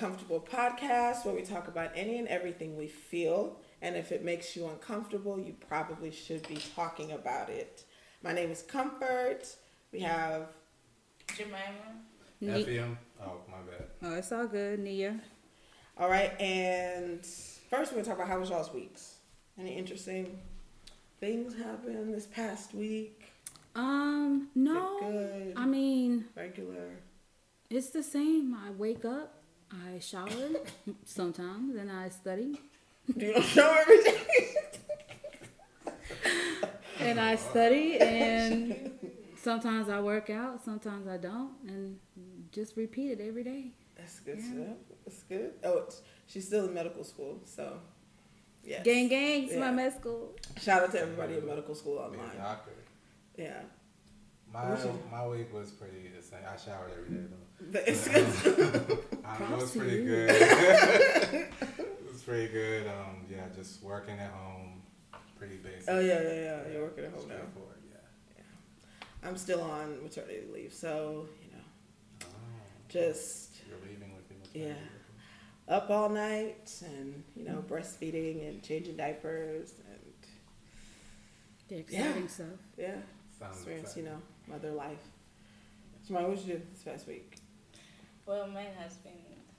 Uncomfortable podcast where we talk about any and everything we feel. And if it makes you uncomfortable, you probably should be talking about it. My name is Comfort. We have Jemima. Ne- FM? Oh, my bad. oh, it's all good, Nia. All right, and first we're gonna talk about how was y'all's weeks. Any interesting things happened this past week? Um, no. Good. I mean, Regular. it's the same. I wake up, I shower sometimes, and I study. Do you know everything? And I study, and sometimes I work out, sometimes I don't, and just repeat it every day. That's good Yeah. stuff. That's good. Oh, it's, she's still in medical school, so yeah. Gang, gang, it's Yeah. my med school. Shout out to everybody in medical school Be a online. doctor. Yeah, My, my week was pretty the same. I showered every day though. but it's good. Um, it was pretty good. it was pretty good. Um, yeah, just working at home, pretty basic. oh yeah, yeah, yeah. You're working at home now. Straightforward, yeah. I'm still on maternity leave, so you know, Oh, just you're leaving with me. Yeah. up all night and you know breastfeeding and changing diapers and The exciting stuff. yeah, Sounds experience you know mother life. Jamai, what you do this past week? Well, mine has been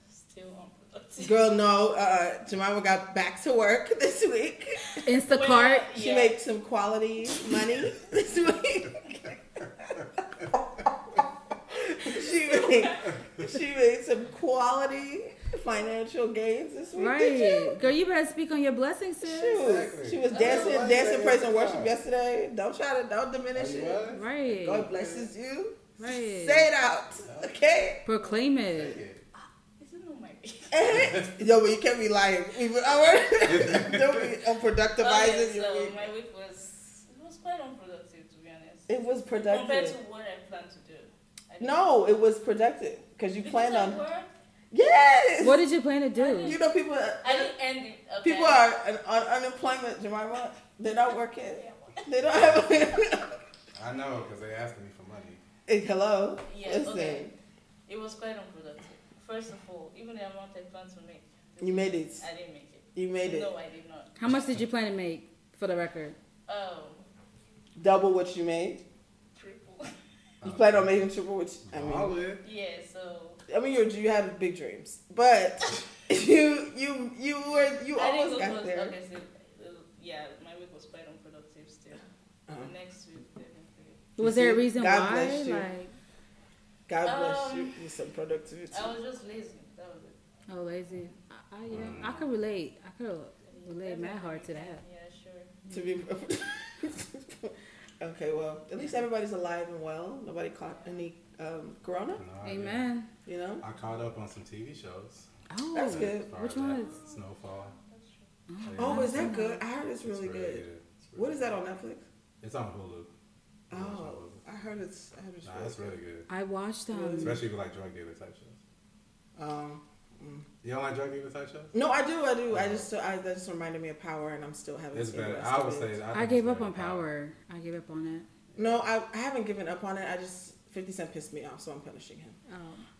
still unproductive. Girl, no. Uh, Jemima got back to work this week. Instacart. Well, She yeah. made some quality money this week. she made she made some quality financial gains this week. Did you? Right. Girl, you better speak on your blessings, sis. Shoot. Exactly. She was dancing, what I dancing say praise and worship yesterday. Don't try to don't Oh, diminish it. was? Right. God blesses you. Right. Say it out, okay? Proclaim Take it. Uh, it. This is not my. Yo, but you can't be lying. We- our- Don't be unproductivizing Okay, your so week. my week was it was quite unproductive to be honest. It was productive Compared to productive. what I planned to do. No, it was productive because you planned on. work, Yes. What did you plan to do? You know, people. I didn't end it. Okay. People are on, on unemployment, Jemima. They're not working. They don't have. I know, because they asking me for money. Hey, Hello. Yeah, Listen, okay. It was quite unproductive. First of all, even the amount I planned to make, you made it. I didn't make it. You made it. No, I did not. How much did you plan to make for the record? Oh, Double what you made. triple. You planned on uh, making triple, which I All mean, it. yeah, so I mean, you you had big dreams, but you you you were you I think almost it got was there. okay. So, uh, yeah, my week was quite unproductive still. Uh-huh. The next week, definitely. Was there a see? reason God why? bless you. Like, God bless Um, you with some productivity. I was just lazy. That was it. oh, lazy. I, I, yeah, I could relate. I could relate mad hard to that. Yeah, sure. to be okay well at least everybody's alive and well nobody caught any um, corona No, I didn't. Amen. you know I caught up on some TV shows. Oh, That's good. Which as that. ones? Snowfall. That's true. oh is that good i heard it's It's really good It's really what is that on netflix It's on Hulu. Oh Hulu. i heard it's i heard it's Nah, really it's really good. I watched um. Especially if you like drug dealer type shows. um. You don't like drug dealer type shows? no i do i do i just I, that just reminded me of power and i'm still having It's seen the better. I would it. say. I, I gave up on than power. I gave up on it. no I, I haven't given up on it i just 50 cent pissed me off so i'm punishing him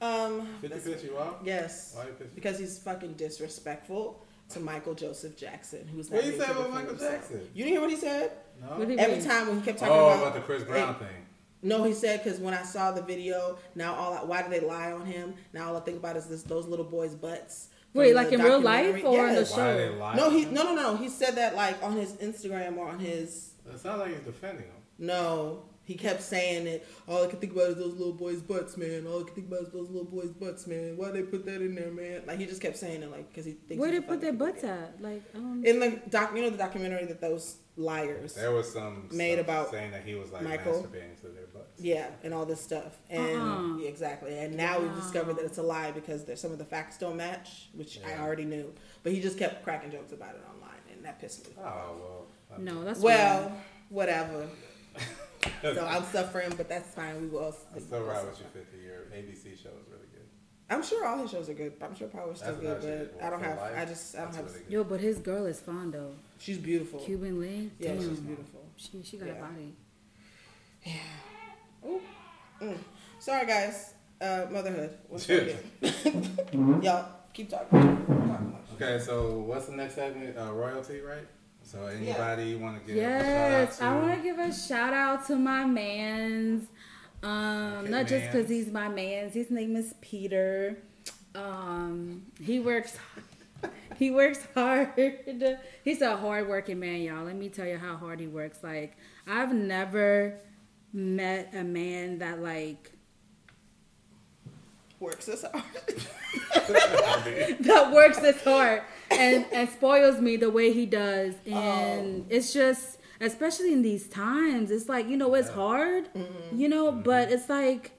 Oh. um 50 that's- piss you off? yes Why you piss you because he's fucking disrespectful to Michael Joseph Jackson, who's not What you here say about Michael himself. Jackson? You didn't hear what he said? No? What Every mean? time when he kept talking Oh, about, about the Chris Brown thing. No, he said because when I saw the video, now all I, why do they lie on him? Now all I think about is this those little boys' butts. Wait, like in real life or in the Yes. Why they show? lie? No, he no no no. He said that like on his Instagram or on his It's not like he's defending him. no. He kept saying it. All I can think about is those little boys' butts, man. All I can think about is those little boys' butts, man. Why they put that in there, man? Like he just kept saying it, like because he thinks. Where he's they put their butts at? Like, I don't. in the doc, you know the documentary that those liars There was some Made stuff about saying that he was like Michael. masturbating to their butts. Yeah, and all this stuff, and yeah, exactly. And now we've discovered that it's a lie because there's some of the facts don't match, which I already knew. But he just kept cracking jokes about it online, and that pissed me. Oh well. that's- No, that's Well, weird. whatever. so I'm suffering, but that's fine. We will. I still ride with you 50. year ABC show is really good. I'm sure all his shows are good. I'm sure Power's still That's good, but I don't have. life, I just. I don't That's have. really. Yo, but his girl is fine though. She's beautiful. Cuban link. Yeah, Damn. she's beautiful. She she got Yeah. a body. Yeah. Mm. Sorry, guys. Uh, motherhood. What's up? Y'all, keep talking. Talking. Okay, so what's the next segment? Uh, royalty, right? So anybody want to give Yes, a shout I want to? to give a shout out to my man's. Um, Okay, not just because he's my man. His name is Peter. Um, he works. He works hard. He's a hard working man, y'all. Let me tell you how hard he works. Like I've never met a man that like Works this hard. that works this hard and and spoils me the way he does and it's just especially in these times it's like you know it's hard mm-hmm. you know mm-hmm. but it's like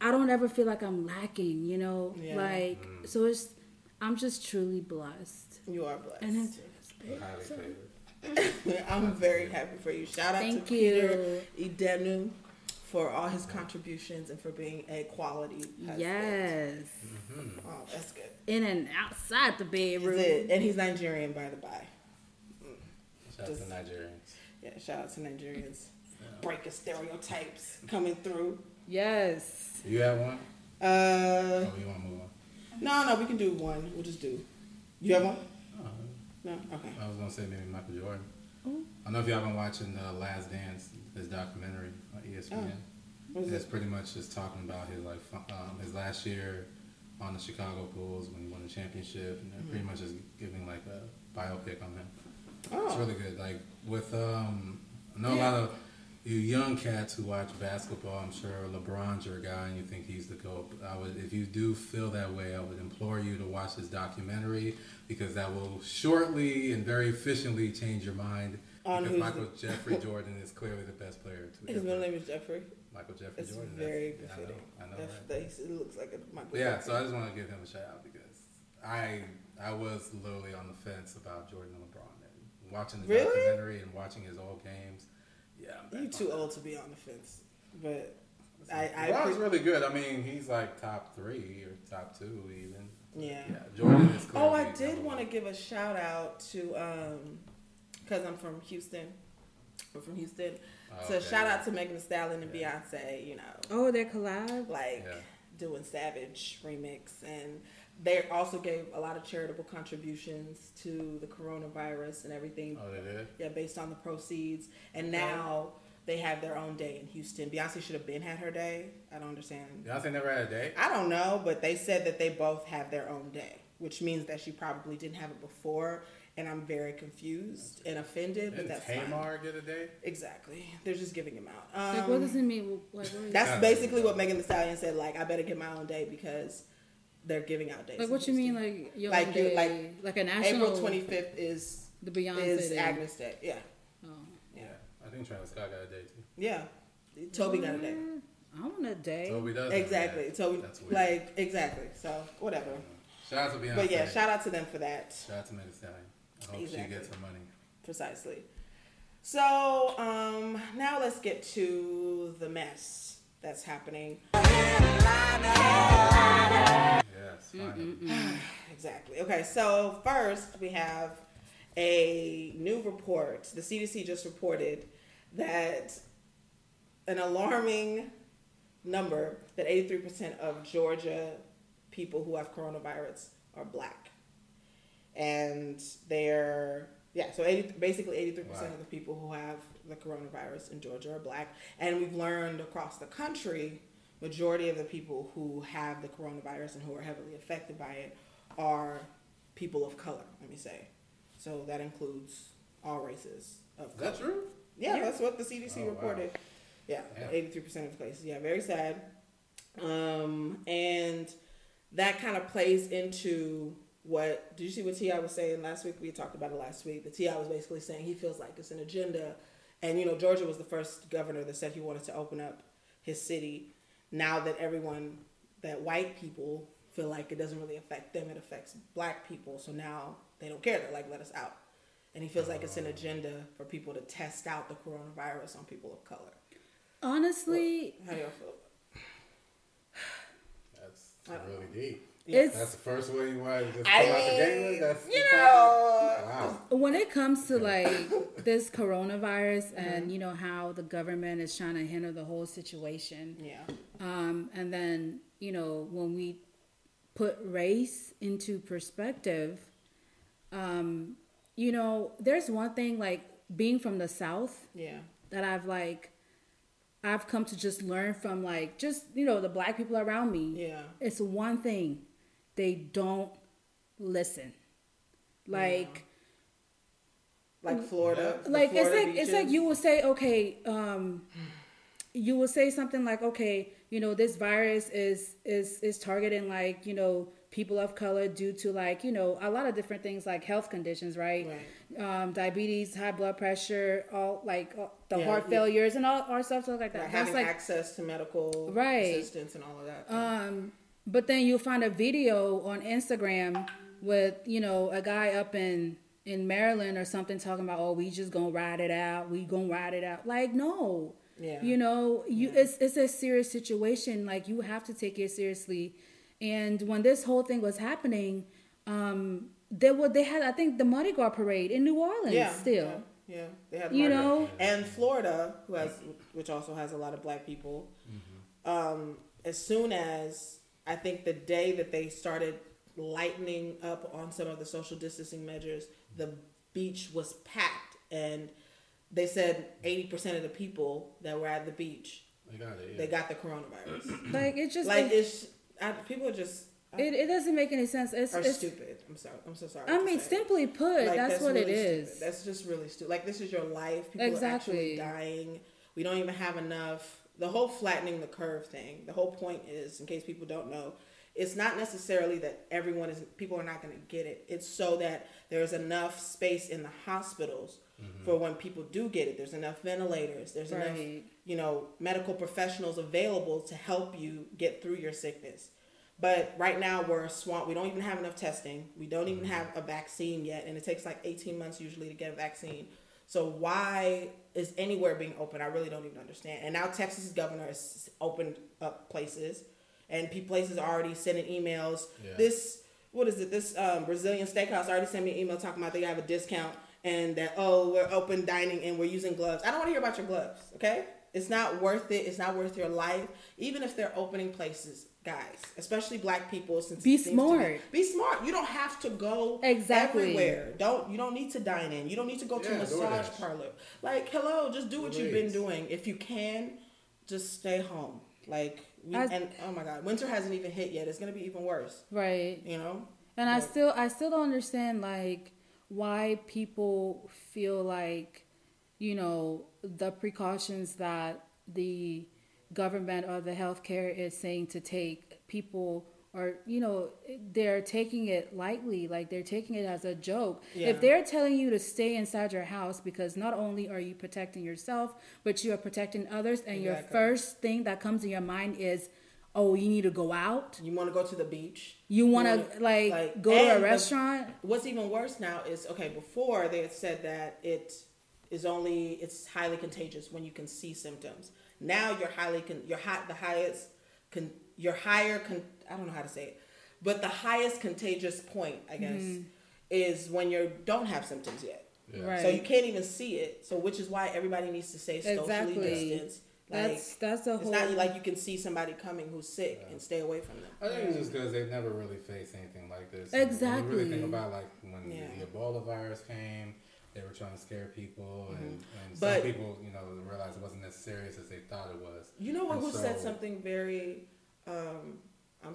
i don't ever feel like i'm lacking you know Yeah. like mm-hmm. so it's i'm just truly blessed You are blessed. and it's, it's big. So. I'm very happy for you. Shout out Thank to you. Peter Idenu for all his contributions and for being a quality husband. yes Oh, that's good. in and outside the Is bedroom it? And he's Nigerian, by the by. Mm. Shout out to Just- Nigerians. Yeah, shout out to Nigerians. Breaking stereotypes coming through. yes You have one? Uh, Oh, you want to move on? no, no, we can do one. We'll just do. You have one? Oh, No? Okay. I was gonna say maybe Michael Jordan. Oh. I don't know if y'all been watching the Last Dance, his documentary on ESPN. What is It's it? pretty much just talking about his like um, his last year on the Chicago Bulls when he won the championship, and they're pretty much just giving like a biopic on him. Oh. It's Oh, really good. Like with um, I know a lot of you young cats who watch basketball. I'm sure LeBron's your guy, and you think he's the goat. I would, if you do feel that way, I would implore you to watch this documentary because that will shortly and very efficiently change your mind. On because Michael the- Jeffrey Jordan is clearly the best player. To his middle name is Jeffrey. Michael Jeffrey It's Jordan. very That's- befitting. I know, I know right? that's, it looks like a Michael. Yeah, Jeffrey. so I just want to give him a shout out because I I was literally on the fence about Jordan and LeBron and watching the Really? documentary and watching his old games. Yeah, I'm you back too on old to be on the fence, but that. I- I LeBron's appre- really good. I mean, he's like top three or top two even. yeah. Yeah, Jordan is. Oh, I did want to give a shout out to um, cause I'm from Houston. I'm from Houston. So Okay. shout out to Megan Thee Stallion and Beyonce. You know, oh they're collab like Yeah. doing Savage remix, and they also gave a lot of charitable contributions to the coronavirus and everything. Oh, they did. Yeah, based on the proceeds, and now they have their own day in Houston. Beyonce should have been had her day. I don't understand. Beyonce never had a day. I don't know, but they said that they both have their own day, which means that she probably didn't have it before. And I'm very confused and offended, but Didn't that's fine. Tamar get a date? Exactly. They're just giving him out. Um, like what does it mean like, what is that's basically what Megan Thee Stallion said. Like, I better get my own day because they're giving out days. Like what you mean, Houston. like your Like own you- day, like like, a national April 25th is the Beyonce is day. Agnes Day. Yeah, Oh. Yeah. I think Travis Scott got a date too. yeah. Toby got a day. I want a day. Toby does. have a Exactly. Toby, That's weird. like exactly. So whatever. Shout out to Beyonce. But yeah, shout out to them for that. Shout out to Megan Thee Stallion. I hope Exactly. she gets her money. Precisely. So um, now let's get to the mess that's happening. Yes. Exactly. Okay, so first we have a new report. The CDC just reported that an alarming number that 83% of Georgia people who have coronavirus are black. And they're, yeah, so 80, basically 83% Wow. of the people who have the coronavirus in Georgia are black. And we've learned across the country, majority of the people who have the coronavirus and who are heavily affected by it are people of color, let me say. So that includes all races of Is color. that true? Yeah, Yeah. that's what the CDC Oh, wow. reported. Yeah, Yeah. eighty-three percent of cases. Yeah, very sad. Um, and that kind of plays into what did you see what T.I. was saying last week? We talked about it last week. The T.I. was basically saying he feels like it's an agenda, and you know Georgia was the first governor that said he wanted to open up his city. Now that everyone, that white people feel like it doesn't really affect them, it affects black people. So now they don't care. They're like, let us out. And he feels like it's an oh. agenda for people to test out the coronavirus on people of color. Honestly, How do y'all feel? That's I don't really deep. It's That's the first way you want to just I pull out the game. That's you know, Wow. when it comes to like this coronavirus and you know how the government is trying to handle the whole situation yeah, um, and then you know when we put race into perspective, um, you know, there's one thing like being from the South Yeah. that I've like, I've come to just learn from like just you know the black people around me. Yeah. It's one thing, they don't listen. Like Like Florida. the like it's Florida like it's like you will say okay um you will say something like okay you know this virus is is is targeting like you know people of color due to like you know a lot of different things like health conditions right, Um, diabetes high blood pressure all like all, the Yeah, heart yeah. failures and all, our stuff like that Right, that's having like access to medical Right. assistance and all of that. um, but then you'll find a video on Instagram with you know a guy up in in Maryland or something talking about oh we just gonna ride it out we gonna ride it out like no Yeah. you know you it's it's a serious situation like you have to take it seriously and when this whole thing was happening um there were they had I think the Mardi Gras parade in New Orleans yeah. still Yeah. yeah. They had you know and Florida, who has, which also has a lot of black people. Um, as soon as I think the day that they started lightening up on some of the social distancing measures, the beach was packed, and they said eighty percent of the people that were at the beach They got it. Yeah. they got the coronavirus. like it just like it's I, people are just it, it doesn't make any sense it's, are it's stupid. I'm sorry. I'm so sorry. I mean simply put Like, that's, what it really is stupid. That's just really stupid. Like this is your life. People Exactly. are actually dying. We don't even have enough. The whole flattening the curve thing. The whole point is, in case people don't know, it's not necessarily that everyone is. People are not going to get it. It's so that there's enough space in the hospitals mm-hmm. for when people do get it. There's enough ventilators. There's enough, you know, medical professionals available to help you get through your sickness. But right now we're a swamp. We don't even have enough testing. We don't even mm-hmm. have a vaccine yet, and it takes like 18 months usually to get a vaccine. So why is anywhere being open? I really don't even understand. And now Texas governor has opened up places, and places are already sending emails. Yeah. This what is it? This um, Brazilian steakhouse already sent me an email talking about they have a discount and that oh we're open dining and we're using gloves. I don't want to hear about your gloves. Okay, it's not worth it. It's not worth your life. Even if they're opening places, guys, especially black people, since Be it seems to smart. be smart. You don't have to go Exactly. everywhere. Don't you don't need to dine in. You don't need to go to a massage parlor. Like hello, just do what you've been doing. If you can, just stay home. Like we, I- and oh my god, winter hasn't even hit yet. It's gonna be even worse. right You know. And I still I still don't understand like why people feel like you know the precautions that the government or the healthcare is saying to take people or you know they're taking it lightly like they're taking it as a joke Yeah. if they're telling you to stay inside your house because not only are you protecting yourself but you are protecting others and your first thing that comes in your mind is oh you need to go out You want to go to the beach. you want wanna, like, like, go to a the- restaurant What's even worse now is okay. Before they had said that it is only it's highly contagious when you can see symptoms. Now you're highly con, you're high, the highest con, you're higher con, I don't know how to say it, but the highest contagious point I guess mm-hmm. is when you don't have symptoms yet. Yeah. Right. So you can't even see it. So which is why everybody needs to stay socially Exactly. distanced. Like, That's that's a it's not like you can see somebody coming who's sick and stay away from them. I think it's just because they've never really faced anything like this. And When you Exactly. really think about like when Yeah. the Ebola virus came, they were trying to scare people, and, and Mm-hmm. But- some people, you know, realized it wasn't as serious as they thought it was. You know what? And Who said something very, um, I'm,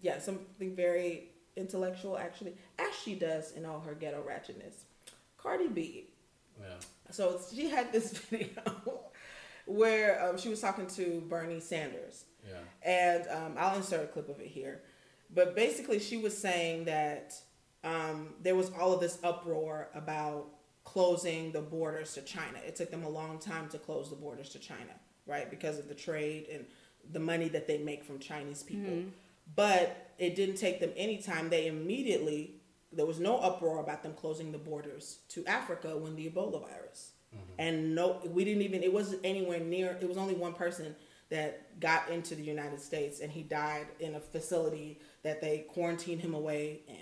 yeah, something very intellectual actually, as she does in all her ghetto ratchetness. Cardi B. Yeah. So she had this video where um, she was talking to Bernie Sanders, Yeah. and um, I'll insert a clip of it here. But basically, she was saying that um, there was all of this uproar about closing the borders to China. It took them a long time to close the borders to China, right? Because of the trade and the money that they make from Chinese people. But it didn't take them any time. They immediately, there was no uproar about them closing the borders to Africa when the Ebola virus. And no, we didn't even, it wasn't anywhere near, it was only one person that got into the United States and he died in a facility that they quarantined him away in.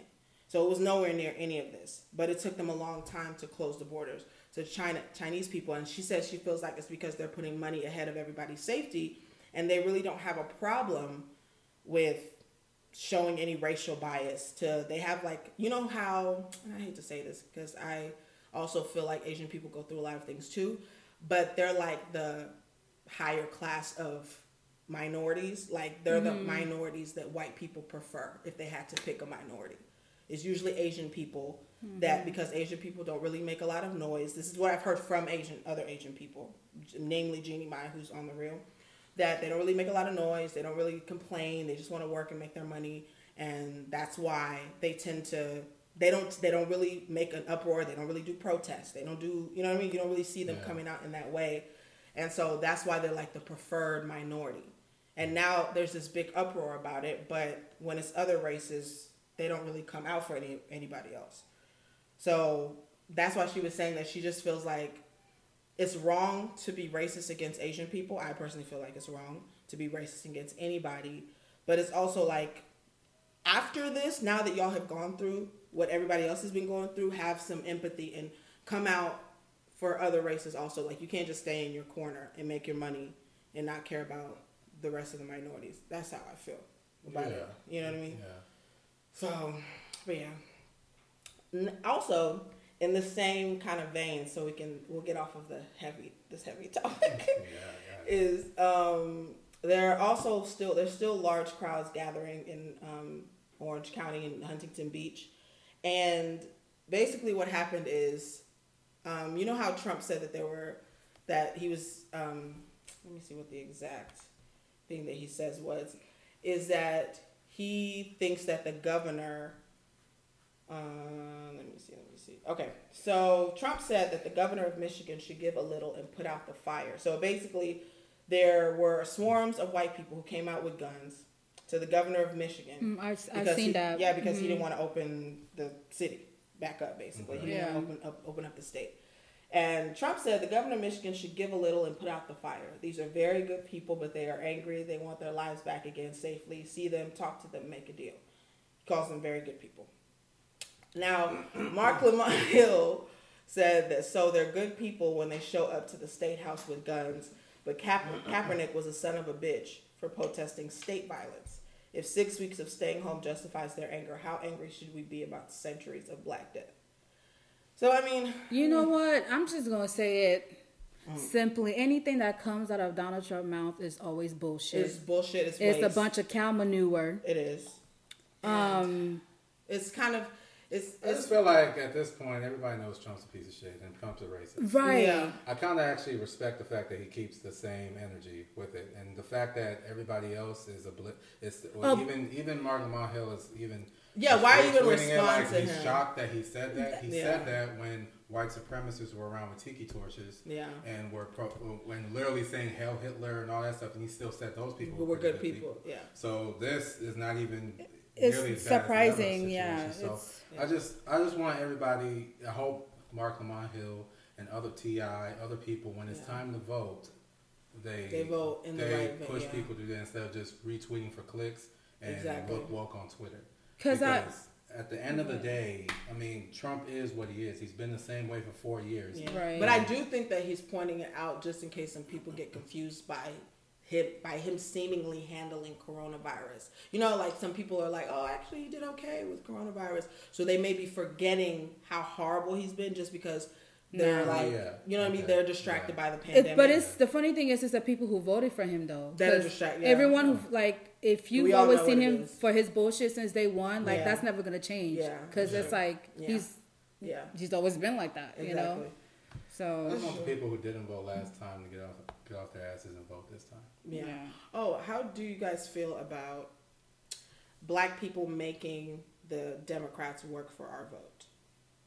So it was nowhere near any of this. But it took them a long time to close the borders to China Chinese people. And she says she feels like it's because they're putting money ahead of everybody's safety and they really don't have a problem with showing any racial bias to they have like you know how and I hate to say this because I also feel like Asian people go through a lot of things too, but they're like the higher class of minorities. Like they're the mm-hmm. minorities that white people prefer if they had to pick a minority. It's usually Asian people hmm. that because Asian people don't really make a lot of noise. This is what I've heard from Asian other Asian people, namely Jeannie Mai, who's on the real, that they don't really make a lot of noise. They don't really complain. They just want to work and make their money, and that's why they tend to. They don't. They don't really make an uproar. They don't really do protests. They don't do. You know what I mean? You don't really see them Yeah. coming out in that way, and so that's why they're like the preferred minority. And now there's this big uproar about it, but when it's other races, they don't really come out for any anybody else. So that's why she was saying that she just feels like it's wrong to be racist against Asian people. I personally feel like it's wrong to be racist against anybody. But it's also like after this, now that y'all have gone through what everybody else has been going through, have some empathy and come out for other races also. Like you can't just stay in your corner and make your money and not care about the rest of the minorities. That's how I feel about it. You know what I mean? Yeah. So, but yeah. Also, in the same kind of vein, so we can we'll get off of the heavy this heavy topic. Yeah, yeah. is um, there are also still there's still large crowds gathering in um, Orange County and Huntington Beach, and basically what happened is, um, you know how Trump said that there were that he was um, let me see what the exact thing that he says was is that he thinks that the governor uh, let me see, let me see. Okay, so Trump said that the governor of Michigan should give a little and put out the fire. So basically, there were swarms of white people who came out with guns to the governor of Michigan. Mm, I've, I've seen he- that. Yeah, because he Mhm. didn't want to open the city back up. Basically, he didn't Yeah. want to open up, open up the state. And Trump said the governor of Michigan should give a little and put out the fire. These are very good people, but they are angry. They want their lives back again safely. See them, talk to them, make a deal. He calls them very good people. Now, Marc Lamont Hill said that so they're good people when they show up to the state house with guns, but Kaep- Kaepernick was a son of a bitch for protesting state violence. If six weeks of staying home justifies their anger, how angry should we be about centuries of black death? So, I mean, You know what? I'm just gonna say it simply. Anything that comes out of Donald Trump's mouth is always bullshit. it's bullshit. It's, It's a bunch of cow manure. It is. Um, It's kind of. It's. I just feel like at this point, everybody knows Trump's a piece of shit and Trump's a racist. right. Yeah. I kind of actually respect the fact that he keeps the same energy with it, and the fact that everybody else is a blip. It's well, Oh. even even Marc Lamont Hill is even. Yeah, why even retweeting it respond like to he's him? shocked that he said that. He Yeah. said that when white supremacists were around with tiki torches. Yeah. And were pro, when literally saying "Hell Hitler" and all that stuff, and he still said those people were pretty good people. Yeah. So this is not even It's nearly as as surprising, yeah. So it's- I just I just want everybody. I hope Marc Lamont Hill and other Ti, other people, when it's Yeah. time to vote, they They vote in the they right way, push yeah. people to do that instead of just retweeting for clicks and Exactly. look woke on Twitter. 'Cause I- at the end of the day, I mean, Trump is what he is. He's been the same way for four years. Yeah. Right. But I do think that he's pointing it out just in case some people get confused by him by him seemingly handling coronavirus. You know, like some people are like, "Oh, actually, he did okay with coronavirus," so they may be forgetting how horrible he's been just because they're No. like, Yeah. you know what I mean? They're distracted Yeah. by the It, pandemic. but it's the funny thing is, is the people who voted for him though. That are 'Cause distract- yeah. Everyone who like, if you've We always seen him for his bullshit since day one, like Yeah. that's never gonna change. Yeah. because it's like Yeah. he's yeah, he's always been like that. You know. So just want the people who didn't vote last time to get off get off their asses and vote this time. Yeah. yeah. Oh, how do you guys feel about black people making the Democrats work for our vote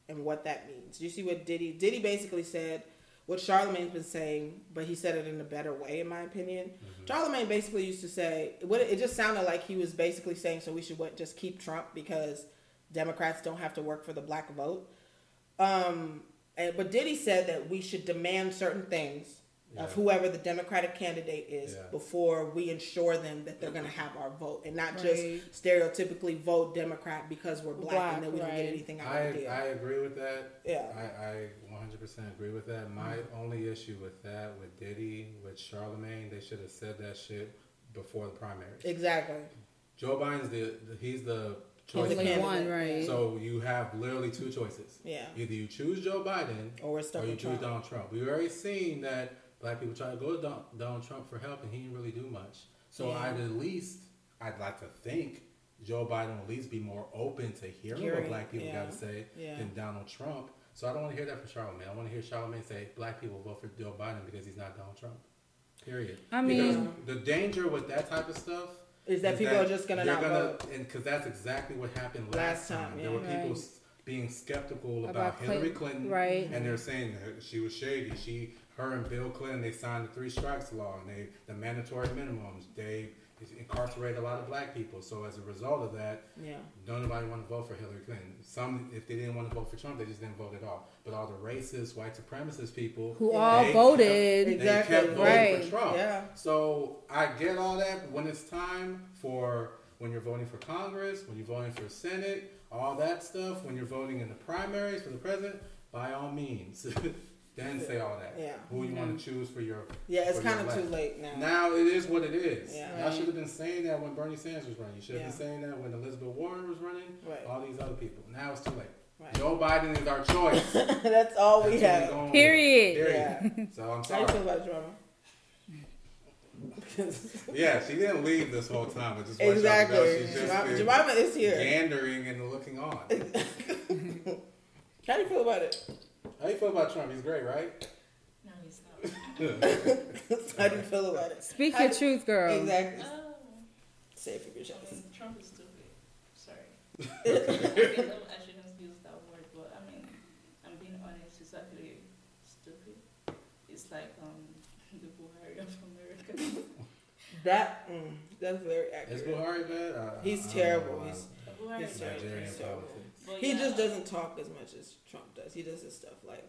and what that means? Do you see what Diddy Diddy basically said? What Charlamagne's been saying, but he said it in a better way, in my opinion. Charlamagne basically used to say what it just sounded like he was basically saying, so we should what just keep Trump because Democrats don't have to work for the black vote. Um, and, but Diddy said that we should demand certain things of whoever the Democratic candidate is Yeah. before we ensure them that they're going to have our vote and not just stereotypically vote Democrat because we're black, Black, and then we don't get anything out I, of the deal. I agree with that. Yeah. I, I 100% agree with that. My mm-hmm. only issue with that, with Diddy, with Charlamagne, they should have said that shit before the primaries. exactly. Joe Biden's the, the he's the choice. the candidate, one, right? So you have literally two choices. Yeah. Either you choose Joe Biden Or or you choose Trump. Donald Trump. We've already seen that black people try to go to Donald Trump for help, and he didn't really do much. So Yeah. I'd at least, I'd like to think Joe Biden will at least be more open to hearing what black people yeah. got to say Yeah. than Donald Trump. So I don't want to hear that from Charlamagne. I want to hear Charlamagne say black people vote for Joe Biden because he's not Donald Trump. Period. I mean- because the danger with that type of stuff Is that people are just gonna not vote? and because that's exactly what happened Last last, time, time. yeah. There were people Right. s- being skeptical about, About Hillary Clinton, Clinton, right. And they're saying that she was shady. She, her, and Bill Clinton, they signed the three strikes law and they the mandatory minimums. They incarcerated a lot of black people. So as a result of that, Yeah. Don't nobody want to vote for Hillary Clinton. Some, if they didn't want to vote for Trump, they just didn't vote at all. But all the racist, white supremacist people Who Yeah. all voted. kept- Exactly. They kept voting Right. for Trump. Yeah. So I get all that. But when it's time for when you're voting for Congress, when you're voting for Senate, all that stuff, when you're voting in the primaries for the president, by all means, then say all that. Yeah. Who you want to mm-hmm. choose for your Yeah, it's kind of too late now. Now it is what it is. Yeah. Y'all Right. should have been saying that when Bernie Sanders was running. You should have Yeah. been saying that when Elizabeth Warren was running. Right. All these other people. Now it's too late. Right. Joe Biden is our choice. That's That's all we what have. going with. Period. Period. So I'm sorry. How do you feel about drama? Yeah, she didn't leave this whole time. I just want exactly. y'all she's just Jemima, Jemima is here. gandering and looking on. How do you feel about it? How you feel about Trump? He's great, right? No, it's not. How do you feel about it? Speak How your do- truth, girl. Exactly. Oh, Say it for your I chest. mean, Trump is stupid. Sorry. I know I shouldn't use that word, but I mean, I'm being honest. It's actually stupid. It's like um the Buhari of America. That mm, that's very Is accurate. Buhari bad? I- He's I don't terrible. know. He's Buhari He's is terrible. terrible. Nigerian He's terrible. politics. But He yeah, just doesn't talk as much as Trump does. He does his stuff like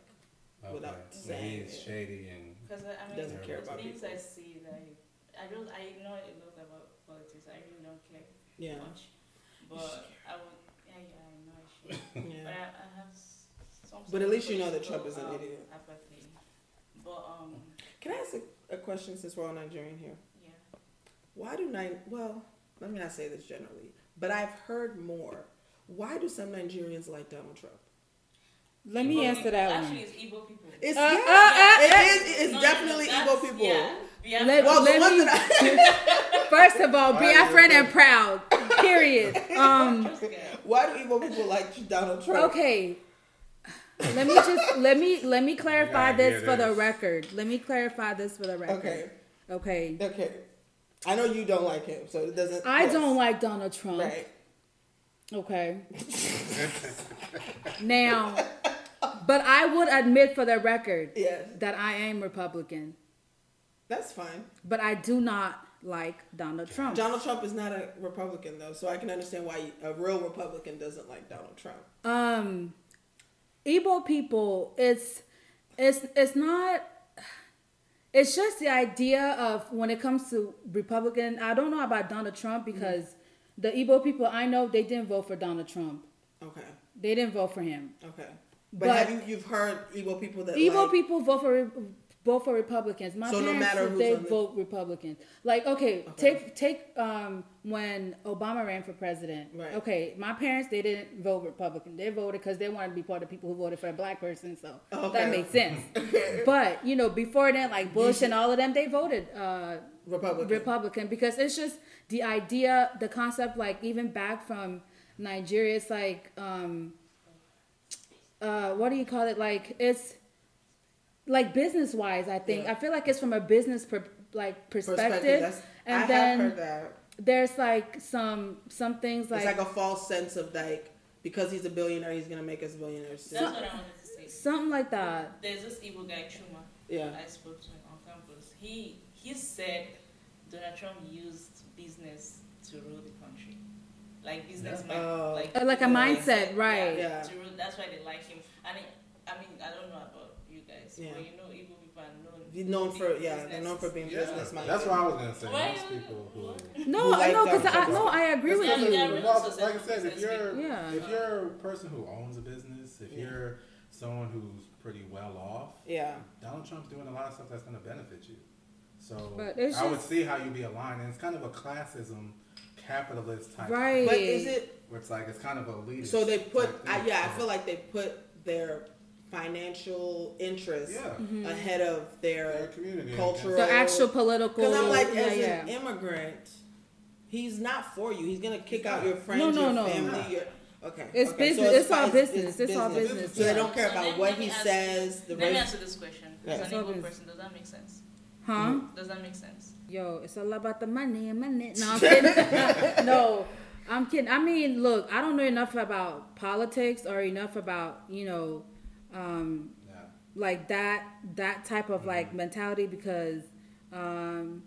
Okay. without So saying he's it. shady and Because I mean, Doesn't care about things people. I see, like I don't, I ignore a lot about politics. I really don't care yeah, much. But I would, yeah, yeah, I know I should. But. I, I have some. But at least you know that Trump is an um, idiot. Apathy. But um, Can I ask a, a question since we're all Nigerian here? yeah. Why do Ni- well, let me not say this generally, but I've heard more. Why do some Nigerians like Donald Trump? Let me answer people- that Actually, one. it's Igbo people. It's Uh, yeah, uh, it uh, is. It's No, no, definitely that's- Igbo people. Yeah. yeah. Let- Well, the let me- that First of all, Why be is our friend and proud. Period. Um. Just get- I, why do Igbo people like Donald Trump? Okay. Let me just let me let me clarify Yeah, this for it the record. Let me clarify this for the record. Okay. Okay. Okay. I know you don't like him, so it doesn't. I yes. don't like Donald Trump. Right. Okay. now, but I would admit for the record Yes. that I am Republican, That's fine. but I do not like Donald Trump. Donald Trump is not a Republican though, so I can understand why a real Republican doesn't like Donald Trump. um Igbo people it's it's it's not it's just the idea of when it comes to Republican I don't know about Donald Trump because the Igbo people I know they didn't vote for Donald Trump. Okay. They didn't vote for him. Okay. But, But- have you you've heard Igbo people that Igbo like, people vote for vote for Republicans. My So no parents who's they vote Republicans. Like okay, Okay. take take um when Obama ran for president. Right. Okay, my parents they didn't vote Republican. They voted because they wanted to be part of the people who voted for a black person. So Okay. that makes sense. but you know before then, like Bush and all of them, they voted uh, Republican. Republican because it's just the idea, the concept. Like even back from Nigeria, it's like um, uh, what do you call it? Like it's like business wise. I think Yeah. I feel like it's from a business per, like perspective, That's, and I then have heard that. there's like some some things like, it's like a false sense of like because he's a billionaire, he's gonna make us billionaires. That's what I wanted to say. something like that. There's this Igbo guy, Chuma. Yeah. I spoke to him on campus. He he said Donald Trump used business to rule the country, like businessmen, Oh. like Uh, like a Yeah. mindset, right? Yeah. To rule, that's why they like him. And it, I mean, I don't know about you guys, Yeah. but you know, Igbo people are known. He's known for be yeah, they're known for being yeah, business minded. that's what I was gonna say. Why Most people who No, Who like no, because I no, I agree with you. Well, like I said, if you're. Yeah. if you're a person who owns a business, if Yeah. you're someone who's pretty well off, Yeah. Donald Trump's doing a lot of stuff that's going to benefit you. So But it's I would see how you'd be aligned, and it's kind of a classism capitalist type. Right. But is it Where it's like it's kind of elitist. so they put? I, thing. yeah, I feel like they put their financial interests yeah, Mm-hmm. ahead of their their community cultural- the actual political. Because I'm like, yeah, as yeah. an immigrant, he's not for you. He's gonna kick out your friends, No, no, your no. family. Your, okay, It's okay. business. It's all fine. business. It's all business. So they don't care So about let- what let he ask- says. The Let me answer this question. Yeah. As an It's all Igbo person, does that make sense? Huh? Does that make sense? Yo, it's all about the money and money. No, I'm kidding. no, I'm kidding. I mean, look, I don't know enough about politics or enough about you know, um, yeah. like that that type of like mentality because, um,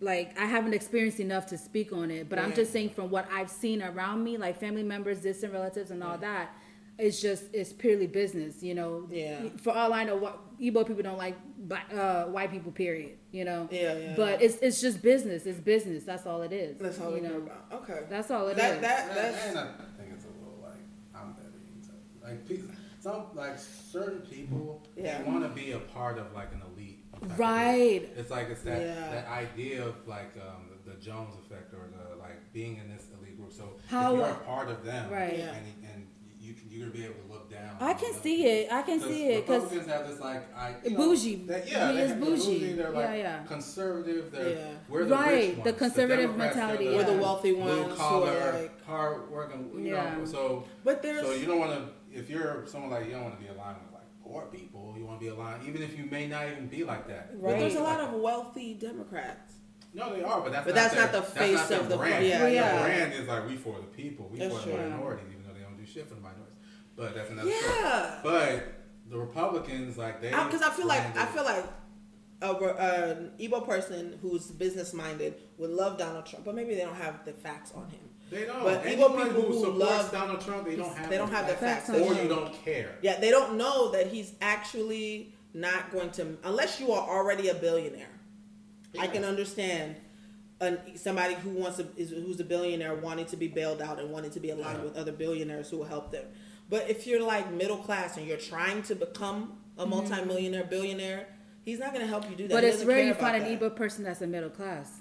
like I haven't experienced enough to speak on it. But I'm just saying from what I've seen around me, like family members, distant relatives, and all that. It's just it's purely business, you know. Yeah. For all I know, what Igbo people don't like black, uh, white people. Period. You know. Yeah, yeah. But it's it's just business. It's business. That's all it is. That's all you we care know. about. Okay. That's all it is. that that And, that's and I think it's a little like I'm better. Like people, some like certain people, Yeah. they want to be a part of like an elite. type of. Right. It's like it's that Yeah. that idea of like um, the, the Jones effect or the like being in this elite group. So How- if you're a part of them, Right. Yeah. and and you can you're gonna be able to look down. I can see people. it. I can see it because Republicans have this like I you know, Bougie. That, yeah, He they is have- they're bougie. They're like Yeah, yeah. conservative. They're Yeah. we're the Right, rich the conservative Democrats, they're mentality, the We're the yeah. wealthy ones blue who are collar, like- hard working. You Yeah. know, so But there's so you don't want to if you're someone like you don't want to be aligned with like poor people. You want to be aligned even if you may not even be like that. but there's a lot of wealthy Democrats. No, they are, but that's But not that's their, not the that's face not their of the- brand. yeah, Their yeah. brand is like we for the people, we That's for the minorities, even though they don't do shit for the minorities. But that's another story. Yeah. But the Republicans, like they, Because I, feel like I feel like a, an Igbo person who's business minded would love Donald Trump, but maybe they don't have the facts on him. They don't. but Igbo Anyone people who, who love- Donald Trump, they don't have. they don't have the facts. Facts or you don't care. Yeah, they don't know that he's actually not going to unless you are already a billionaire. I can understand an, somebody who wants to is who's a billionaire wanting to be bailed out and wanting to be aligned Yeah. with other billionaires who will help them. But if you're like middle class and you're trying to become a multimillionaire billionaire, he's not going to help you do that. Mm-hmm. but He it's rare you about find an that. Igbo person that's a middle class.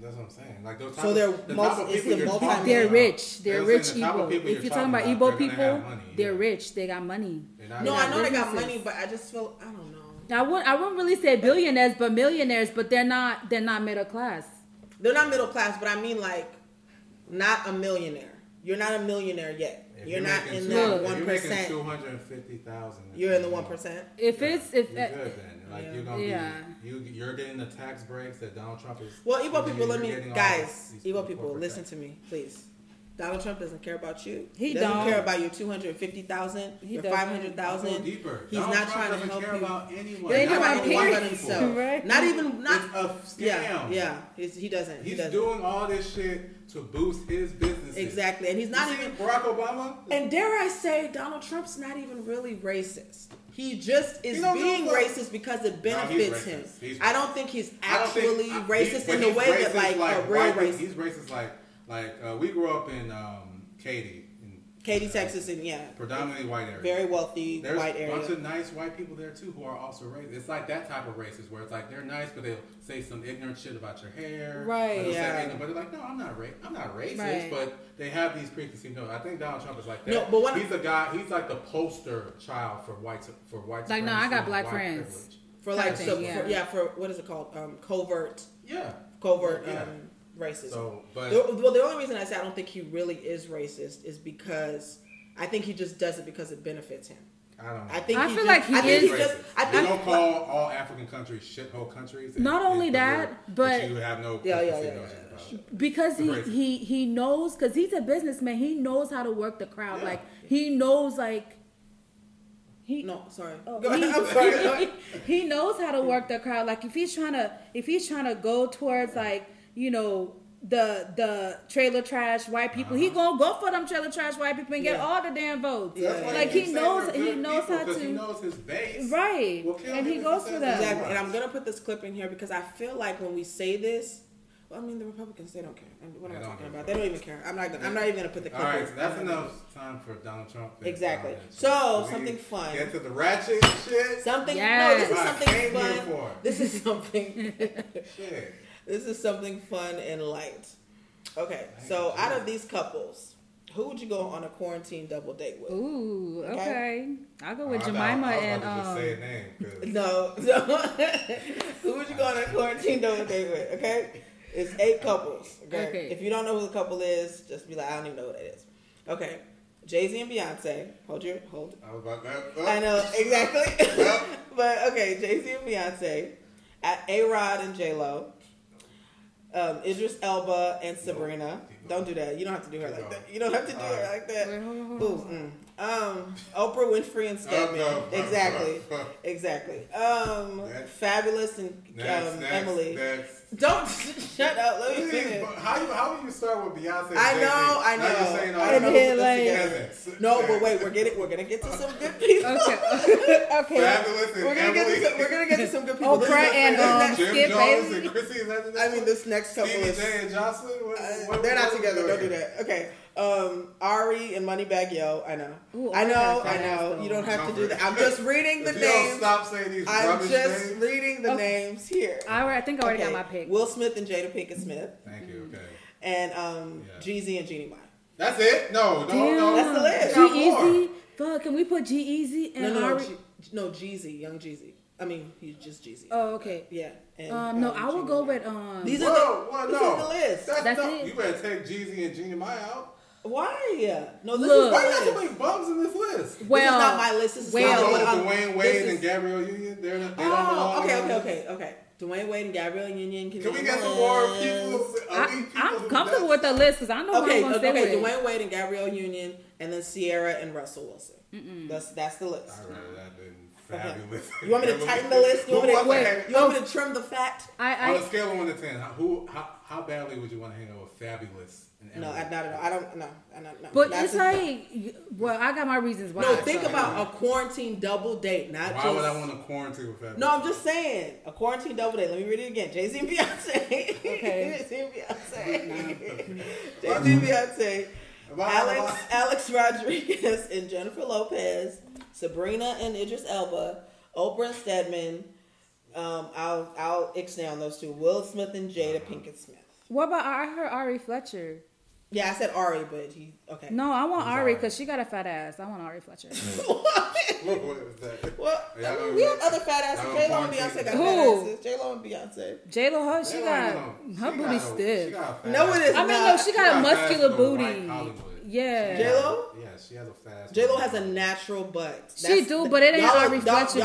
Yeah, that's what I'm saying. Like those. So they're of, the multi- type of it's people the you're multi- talking They're about, rich. They're rich saying the Igbo. If you're you're talking about talking Igbo people, have money, they're yeah. rich. They got money. No, I got know they got money, but I just feel I don't know. I wouldn't. I wouldn't really say billionaires, but millionaires. But they're not. They're not middle class. They're not middle class, but I mean like not a millionaire. You're not a millionaire yet. If You're, not making in two- that if one You're making two hundred and fifty thousand. You're in the one percent. If it's if you're good then. Like Yeah. you're gonna Yeah. be you you're getting the tax breaks that Donald Trump is. Well, Igbo you're people, let me guys. these Igbo people, listen tax. to me, please. Donald Trump doesn't care about you. He doesn't don't. care about your two hundred fifty thousand, He your doesn't. five hundred Go thousand. deeper. He's Donald not Trump trying to help care you. about anyone. They They care care about about anyone but parents. himself. Right. Not even not. It's a scam. Yeah, yeah. He's, he doesn't. He He's doesn't. doing all this shit to boost his business. exactly, and he's not you see even. Barack Obama. And dare I say, Donald Trump's not even really racist. He just is He being racist because it No, benefits him. I don't think he's I don't think- actually racist he- in the he's way that racist like, a real racist. He's racist like like uh, we grew up in um, Katy, in Katy, Texas, and yeah, predominantly white area. very wealthy There's white a bunch of nice white people there too who are also racist. It's like that type of racist where it's like they're nice, but they'll say some ignorant shit about your hair. Right. Or they'll say Yeah. But they're like, no, I'm not ra- I'm not racist. Right. But they have these preconceived notions. I think Donald Trump is like that. No, but when- he's a guy. He's like the poster child for white for white. Like, no, I got black friends. privilege. for like so thing, yeah. For, yeah. yeah for what is it called um, covert Yeah. covert Yeah. um, racism. So, but The- well, the only reason I say I don't think he really is racist is because I think he just does it because it benefits him. I don't. know. I think I he feel just, like he I think is he just. I we think don't call all African countries shithole countries. and- Not only and- that, but- you have no Yeah, yeah, yeah, yeah, because he Racist. he he knows because he's a businessman. He knows how to work the crowd. Yeah. Like he knows like he no, sorry. Oh, he- I'm sorry. Go he knows how to work the crowd. Like if he's trying to if he's trying to go towards like you know the the trailer trash white people, he uh-huh. gonna go for them trailer trash white people and get all the damn votes. Yeah, That's why like he knows he knows people, how 'cause to He knows his base. right, Well, and he goes for that. Exactly. And I'm gonna put this clip in here because I feel like when we say this, well, I mean the Republicans they don't care. What am I talking about? They don't even care. I'm not. Gonna, I'm not even gonna put the All clip. right, in. so that's enough time for Donald Trump. Exactly. Donald So, Trump. We something fun. Get to the ratchet shit. Something. No, Yes. this is something fun. for. This is something. Shit. This is something fun and light. Okay, so out of these couples, who would you go on a quarantine double date with? Ooh, Okay. okay. I'll go with Oh, I Jemima I was and about to just say a um. name. 'cause- No, no. who would you go on a quarantine double date with? Okay, it's eight couples. Okay? Okay. if you don't know who the couple is, just be like, I don't even know who that is. Okay, Jay Z and Beyonce. Hold your hold. I about that. Uh, I know uh, exactly. Yep. Uh. but okay, Jay Z and Beyonce, at A Rod and J Lo, um, Idris Elba and Sabrina. Don't do that. You don't have to do her like that. You don't have to do her like that. Wait, hold on, hold Ooh, mm. Um, Oprah Winfrey and Stedman. Okay. Exactly. Exactly. Um, Next. Fabolous and Next, um, next, Emily. Next. Don't shut up. Let me finish. How you how do you start with Beyonce? I Jay-Z? know, I Now you're know. saying all I know And then, like- No, but wait, we're getting we're gonna get to some good people. Okay. okay. Fabolous We're gonna get to some, we're gonna get to some good people. This Oprah and, um, Jim Skip Jones Bailey. and Chrissy. Is that the next I mean, this next couple Stevie is J and Joseline. What, uh, what- they're not what are together. Don't do that. Okay. Um, Ari and Moneybagg Yo. I know. Ooh, I know. got a I fat ass, know. though. You don't have to do that. I'm just reading the If you don't names. stop saying these I'm just names. reading the Okay. names here. I, already- I think I already Okay. got my pick. Will Smith and Jada Pinkett Smith, Thank you. Okay. and um, Yeah. Jeezy and Jeannie Mai. That's it. No, no, Damn. no. That's the list. You G. Easy. Fuck, can we put G Easy and No, no, no, Ari? G- no, Jeezy, Young Jeezy. I mean, he's just Jeezy. Oh, okay. Yeah. And, Um, no, I will Jeannie go Mai. with um. These are Whoa, the, whoa, this no. is the list. That's, That's no, it. You better take Jeezy and Jeannie Mai out. Why? No, this Look. Why you is got the so many bums in this list? this well, is not my list. This is well- not Go what with I'm- Dwyane this Wade is- and Gabrielle Union. They're, they don't belong. Oh, okay, okay, okay, okay. Dwyane Wade and Gabrielle Union. Can we get some more people? Uh, I, people I'm comfortable with the list because I know Okay, who I'm okay, gonna with. Dwyane Wade and Gabrielle Union, and then Ciara and Russell Wilson. That's that's the list. I'd rather that than Okay. fabulous. You want me to tighten the list? You want me to, wait, you want me oh. to trim the fat? I, On a scale of one to ten, how, who, how, how badly would you want to hang out with Fabolous and No, I, not at all. I don't. No, I don't. No. but That's it's just- like, well, I got my reasons why. no. Think so- about a quarantine double date, not Why just. would I want to quarantine with Fabolous? No, I'm just saying a quarantine double date. Let me read it again. Jay Z and Beyonce. Okay. Jay Z and Beyonce. Jay Z and Beyonce. Why- Alex why- Alex Rodriguez and Jennifer Lopez. Sabrina and Idris Elba. Oprah and Stedman. Um, I'll I'll ixnay on those two. Will Smith and Jada Pinkett Smith. What about I heard Ari Fletcher? Yeah, I said Ari, but he okay. No, I want Who's Ari Ari? because she got a fat ass. I want Ari Fletcher. What, what is that? Well, Yeah, I don't we have other fat asses. J Lo and. Beyonce got Who? fat asses. J Lo and Beyonce. J Lo, her, she They got don't know. her She booty got a- stiff. a No, it is I mean, no, not. she She got a got fat muscular ass for the booty. right Yeah. J-Lo? Yeah, she has a fat. J Lo has a natural butt. She do, but it ain't y'all- Ari y'all- Y'all, booty.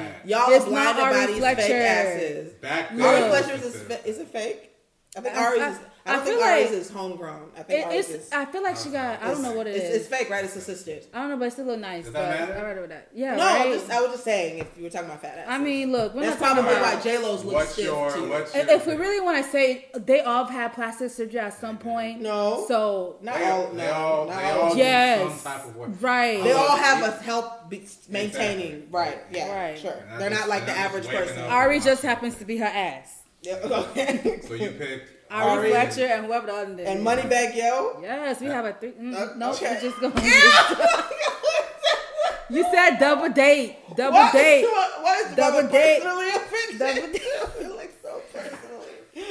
are- y'all It's are not blinded Ari by these fake Fletcher. asses. Back Ari Look. Fletcher's is, fa- is it fake? I think I- Ari's I- is. I I think feel Ari's like- is homegrown. I think It, Ari's it's. is. I feel like she got. I don't know what it it's, is. It's fake, right? It's a sister's. I don't know, but it still look nice. Does but that matter? I read with that. Yeah, No, right. I'm just, I was just saying if you were talking about fat ass. I mean, look, we're that's not probably about. why J Lo's look What's stiff your, too. what's your, if we really want to say they all have had plastic surgery at some point, No. So not they, all, they no, all, not they all. all Yes. do some type of right, They all have a help be- maintaining, right? Yeah, Right. sure. They're not like the average person. Ari just happens to be her ass. Yeah, okay. So you picked Ari, Ari. Fletcher and whoever the other nigga and is. Moneybagg Yo. Yes, we have a three. Mm, Uh, no, okay. we just going. To You said double date, double What? date. What is Double double date. personally offended? Double date. I feel like so personally.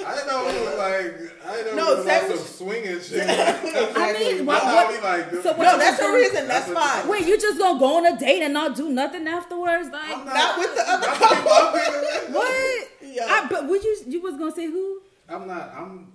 I didn't know it was like I didn't know No, it was say like some swinging shit. I mean, what? what like so what No, that's the reason. That's, That's fine. Wait, you just gonna go on a date and not do nothing afterwards? Like I'm Not with the other couple. What? Yeah. I, but would you? You was gonna say who? I'm not. I'm.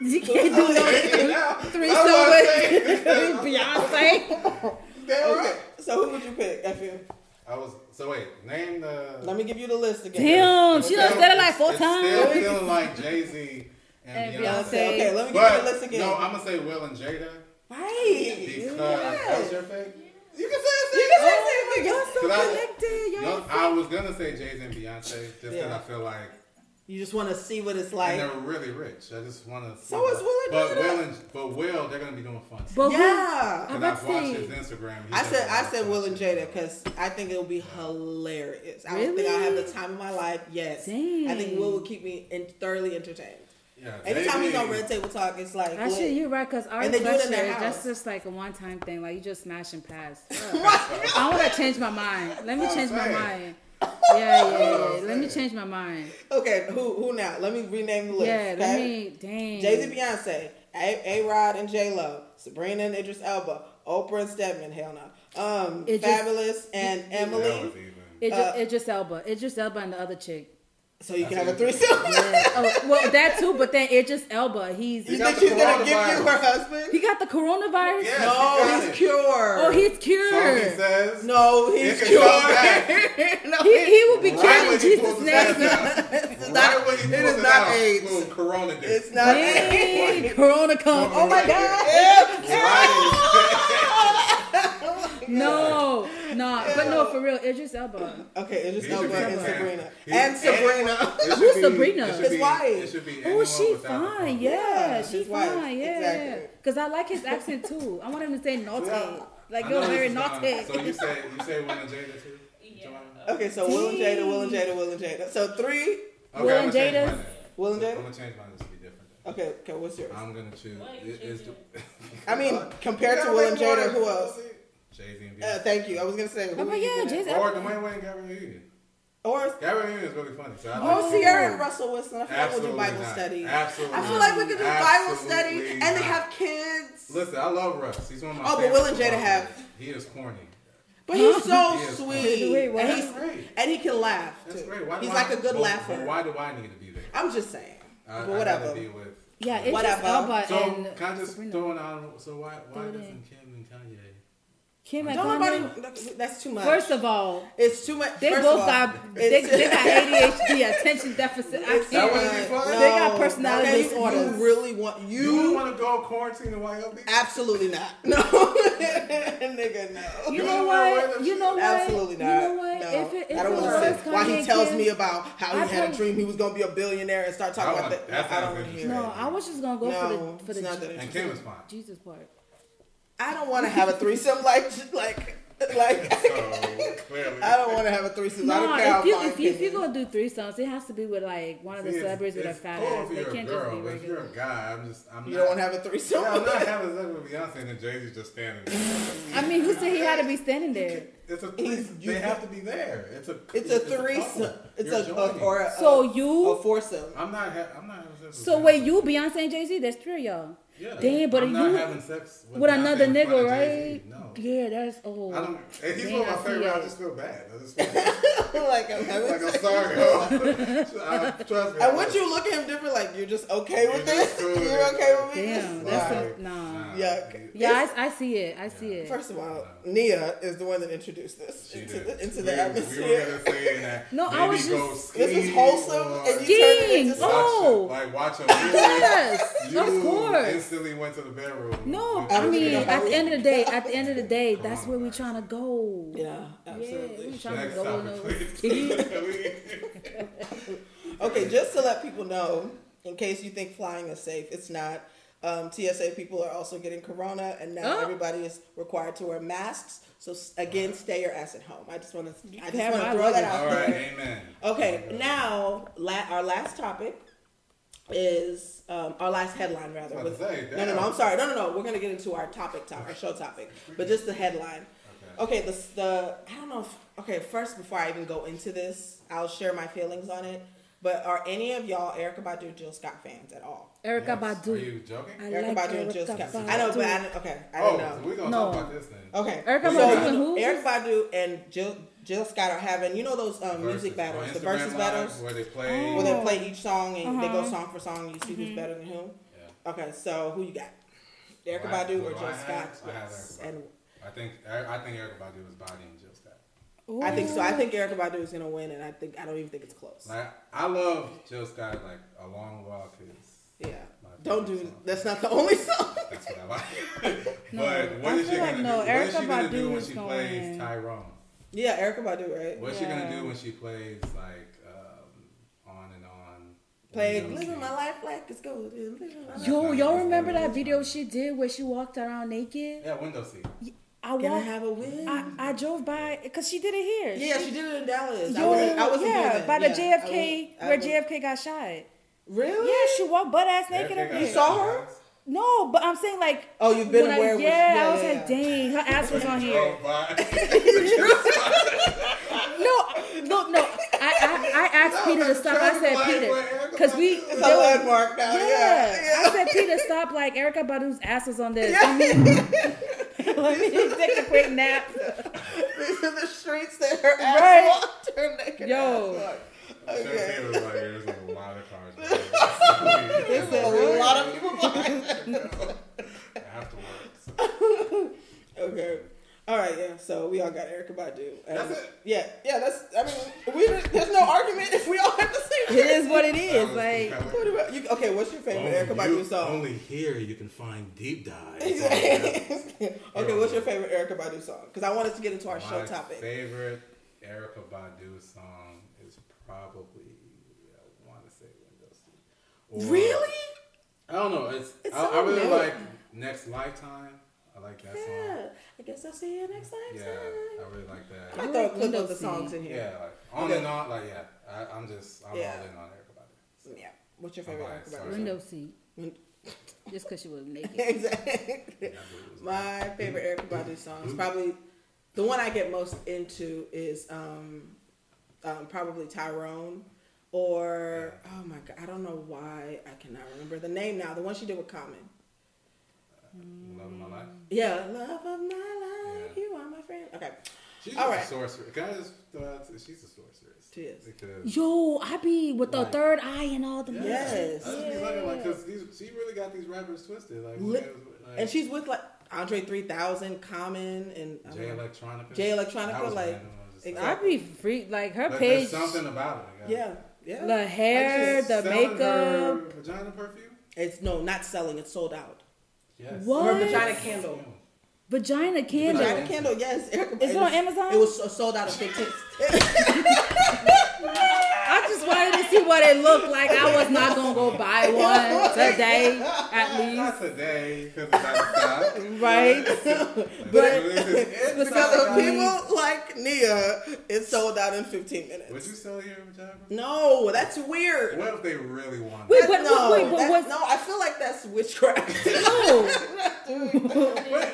You can't do no now. threesome That's I'm with. Beyonce. Damn Okay. right. So who would you pick? I feel. I was. So wait. Name the. Let me give you the list again. Damn, she It's done said it like still- four it's times. Still feeling like Jay Z and, And Beyonce. Beyonce. Okay, let me give you But the list again. no, I'm gonna say Will and Jada right. because Yeah. that was your fake. You can say it. You can say Oh, it. y'all so Cause I- connected. Y'all. I was gonna say Jay Z and Beyonce just because Yeah. I feel like You just want to see what it's and like. they're really rich. I just want to. So is Will and But Jada. Will and but Will, they're gonna be doing fun. stuff. But who- Yeah. I'm And I've watched his Instagram. He I said a I lot of said Will and. Jada because I think it'll be hilarious. I don't think I'll have the time of my life. Yes, I think Will will keep me in, thoroughly entertained. Yeah, Anytime he's on Red Table Talk, it's like Actually, lit. you're right, because Ari And they do it in Fletcher, their that's just like a one time thing. Like, you just smash and pass. I want to change my mind. Let me change I'm my mind. Yeah, yeah, yeah. Let me change my mind. okay. Who who now? Let me rename the list. Yeah, okay? let me. Dang. Jay Z, Beyonce, A A Rod and J Lo, Sabrina and Idris Elba, Oprah and Stedman. Hell no. Um, Idris- Fabolous and Emily. was even. Idris, Uh, Idris Elba, Idris Elba, and the other chick. So you can have a it. threesome. oh, well, that too, but then it just Elba, he's you He think she's gonna give you her husband? he got the coronavirus. Yeah. no, She got he's cured. Oh, he's So cured. he says. no, he's cured. no, he, he will be Right cured in Jesus' pulls name. It's not- when he it pulls is it not AIDS. Little corona dick. It's not Dang, Corona come. Oh my God. Right. No, no, but no, for real, Idris Elba. Okay, Idris He should Elba and Sabrina. And Sabrina. Who's be- Sabrina? it should His be- wife. It should be Oh, anyone she fine. Yeah, Yeah, she fine. Yeah, Exactly. Because I like his accent too. I want him to say naughty. Yeah. Like I go very this not- um, naughty. So you say you say Will and Jada too? Yeah. Okay, so Will and Jada, Will and Jada, Will and Jada. So three, Okay, Will and Jada? Will and Jada? I'm gonna change mine to be different. then. Okay, okay, what's yours? I'm gonna choose. Why are you it- it's changing the- I mean, compared to Will and Jada, who else? Jay Z and Uh, thank you. I was gonna say. Oh, who but you yeah, gonna- Jay-Z. Or Dwayne Wayne, Gabrielle Union. Or Gabrielle Union is really funny. So I oh, like Ciara and Russell Wilson. I feel like we'll do Bible not. study. Absolutely. I feel like we could do Bible study, Absolutely and they have kids. Listen, I love Russ. He's one of my. Oh, but Will and Jada football have- He is corny. But he's so He sweet, Wait, and he's and he can laugh too. That's too. great. Why, he's why- like a good but- laugher. But why do I need to be there? I'm just saying. I, but whatever. gotta be with. Yeah, Idris Whatever. Elba So and can I just Sabrina. throw an honorable? So why why doesn't. Kim and Kanye? Kim and Don't Kanye. nobody. That's too much. First of all, it's too much. they first both of all, got they, it's- they got ADHD, attention deficit. I It's That can't. wouldn't much. fun? They got personality Okay, disorders. You really want You, you you? want to go quarantine in YLB? Absolutely not. No, nigga, no. You You know don't wanna wear what? You know what? Absolutely not. You know what? No, If it, if I don't want to was say why he tells Kim- me about how I he had a dream he was gonna be a billionaire and start talking oh, about that. that I don't want to hear. interesting. No, it. I was just gonna go for the for the And interesting. Kim is fine. Jesus part. I don't want to have a threesome like like like. So clearly, I don't want to have a threesome. I No, don't care how if you, if, you, if you're gonna do threesomes, it has to be with like one of the See, it's- celebrities with a fat cool ass. if They you're a can't girl, just be but If you're a guy, I'm just I'm You not. don't want to have a threesome. Yeah, I'm not having sex with Beyonce and then Jay Z just standing there. I mean, who said he had to be standing there? It's a He's- threesome. you- They have to be there. It's a It's a couple. threesome. It's You're a, a or a, So you- a foursome. I'm not. Ha- I'm not having sex. with So Beyonce. wait, you, Beyonce, and Jay Z, that's three of y'all. Yeah. Damn, but I'm you- having sex with, With another nigga, right? No. Yeah, that's oh. I don't. If he's Damn, one of my see favorite, I that. just feel bad. I just feel like I'm like I'm sorry. I, trust me. And would you look at him different? Like you're just okay with You're this? just cool with You're okay with me? Damn, that's Nah. a, nah. Yuck. Yeah, I, I see it. I see it. First of all, Nia is the one that introduced this She into did. the, into we, the We were atmosphere. gonna say that. No, I maybe was just- This is wholesome, or and you turned it into Skiing. something. Oh. Like watch a Yes, You of course. instantly went to the bedroom. No, I mean, even know how at the end of the day, at the end of the day, that's where we trying to go. Yeah, Yeah, absolutely. we trying to go in those Okay, just to let people know, in case you think flying is safe, it's not. Um, TSA people are also getting corona, and now Oh. everybody is required to wear masks. So s- again, stay your ass at home. I just want to, I just want to throw that out All right, there. amen. Okay, now la- our last topic is um, our last headline rather. I was about say, no, no, no. I'm sorry. No, no, no. We're gonna get into our topic, top, our show topic, but just the headline. Okay. Okay, the the I don't know if okay. First, before I even go into this, I'll share my feelings on it. But are any of y'all Erykah Badu, Jill Scott fans at all? Erykah Yes. Are Badu. you joking? I Erykah like Badu and Jill Erykah Scott. I know, but I Badu. don't, okay, I oh, don't know. we're gonna No. talk about this then. Okay, Erykah so Badu and who? Erykah Badu and Jill Jill Scott are having you know those um, music battles, the Instagram versus battles, where they play. Oh. where they play each song and they go Uh-huh. song for song. And You see who's better than who. Yeah. Okay, so who you got? Erykah Who I- Badu who or do I Jill have? Scott? I have Yes, Erykah and I think I think Erykah Badu was bodying Jill Scott. I think so. I think Erykah Badu is gonna win, and I think I don't even think it's close. Like I love Jill Scott like a long while is Yeah, don't do. song. That's not the only song. That's what I like. No, but what I is she feel like gonna no, do? What is Erykah she gonna Badu do when is she plays win. Tyrone? Yeah, Erykah Badu, right? What's she gonna do when she plays like um, on and on? Play Windows living Seat? my life like it's golden. living life. Yo, y'all even remember that video she did where she walked around naked? Yeah, window seat. I Can I walked. have a win? I, I drove by because she did it here. yeah, she did it in Dallas. I Yo, wasn't, I wasn't yeah, here by the Yeah, JFK wasn't- I where wasn't- JFK got shot. Really? Yeah, she walked butt ass naked JFK up there. You saw her? No, but I'm saying like. Oh, you've been when I- aware. yeah, with, I was yeah, like, dang, her ass was on here. Oh, no, no, no. I, I, I asked Peter to stop. I said, Peter, because we. Badu- It's a there landmark now. Yeah. Yeah. I said, Peter, stop like Erykah Badu's ass was on this. Let me, let me take a quick nap. These are the streets that her ass Right. walked. Her naked Yo. ass walked. Okay. was like, there's a lot of cars. There's a lot of people behind. Afterwards. Okay. All right, yeah. So we all got Erykah Badu. And That's it? Yeah, yeah. That's. I mean, we there's no argument if we all have the same. It is what it is. That is. Like. What about you? Okay, what's your favorite Only Erykah you- Badu song? Only here you can find deep dives. okay, what's your favorite Erykah Badu song? Because I wanted to get into our show topic. favorite Erykah Badu song is probably I want to say Windows Seat. Or- Really? I don't know. It's, It's I, so I really new. like Next Lifetime. I like that Yeah. song. I guess I'll see you next time. Yeah, I really like that. I I throw a clip of the songs Seat. in here. Yeah, like on Okay. and on. Like yeah, I, I'm just I'm Yeah. all in on Erykah Badu. Yeah. What's your favorite Alright, Erykah sorry. Window seat. Just because she was naked. exactly. Yeah, I believe it was My favorite Erykah Badu song is probably the one I get most into is um, um, probably Tyrone or oh my god I don't know why I cannot remember the name now the one she did with Common Love of my life. yeah love of my life Yeah. you are my friend okay She's All a right. sorceress. Can I just throw out? She's a sorceress. She is. Because Yo, I be with the Like- third eye and all the Yes. I just be looking like because she really got these rappers twisted. Like, Li- like and she's with like Andre 3000 Common and I Jay. Electronica. Jay Electronica, That like. I was just like- be freaked. like her But page, there's something about it. yeah yeah the hair, the makeup. her vagina perfume. it's no not selling it's sold out Yes. What? her vagina candle Vagina candle. Vagina candle, yes. Erykah, Is it on Amazon? It was sold out of 15. I just wanted to see what it looked like. I was not gonna go buy one today, at least. Not today because it's out of stock. Right? But it's because of people like Nia, it sold out in 15 minutes. Would you sell your vagina? No, that's weird. What if they really want Wait, it? but no, wait, but that- no, I feel like that's witchcraft. No.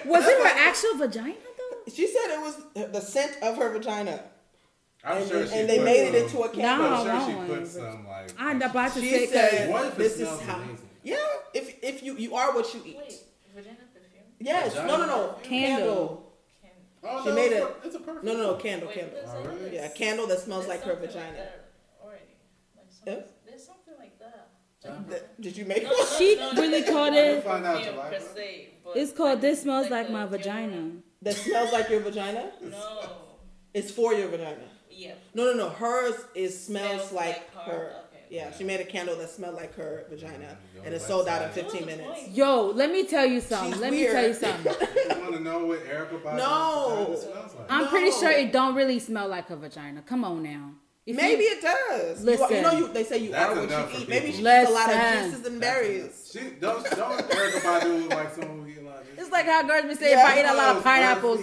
Was it her actual vagina though? she said it was the scent of her vagina, I'm and, sure and she they made some, it into a candle. No, I'm sure no. she put some like. I'm about to She say said, What if "This is how." amazing? Yeah, if if you you are what you eat. Wait, vagina perfume? Yes, no, no, no, Candle. candle. Oh, She no, made it's it- It's a perfect. No, no, no, candle, wait, candle. there's Oh. Yeah, a candle that smells there's like her vagina. that already. Like Yeah? There's something like that. Like, Did you make no, one? She no, no, really called it- Find out perfume July, per bro. se, It's called like- This Smells Like a My deodorant. Vagina. That smells like your vagina? No. It's for your vagina. Yeah. No, no, no. Hers is smells, Smells like, like her. her. Okay. Yeah, she made a candle that smelled like her vagina, Go and it sold out in 15 minutes. Yo, let me tell you something. She's let me tell you something. You want to know what Erykah Badu No. smells like? I'm pretty sure it don't really smell like a vagina. Come on now. If you- Maybe it does. You, are- you know, you, they say you That's are what you for eat. Maybe she eats a lot of juices and berries. She don't don't Erykah Badu like someone who eat a lot. of- It's like how girls be saying Yeah, if I eat a lot of pineapples.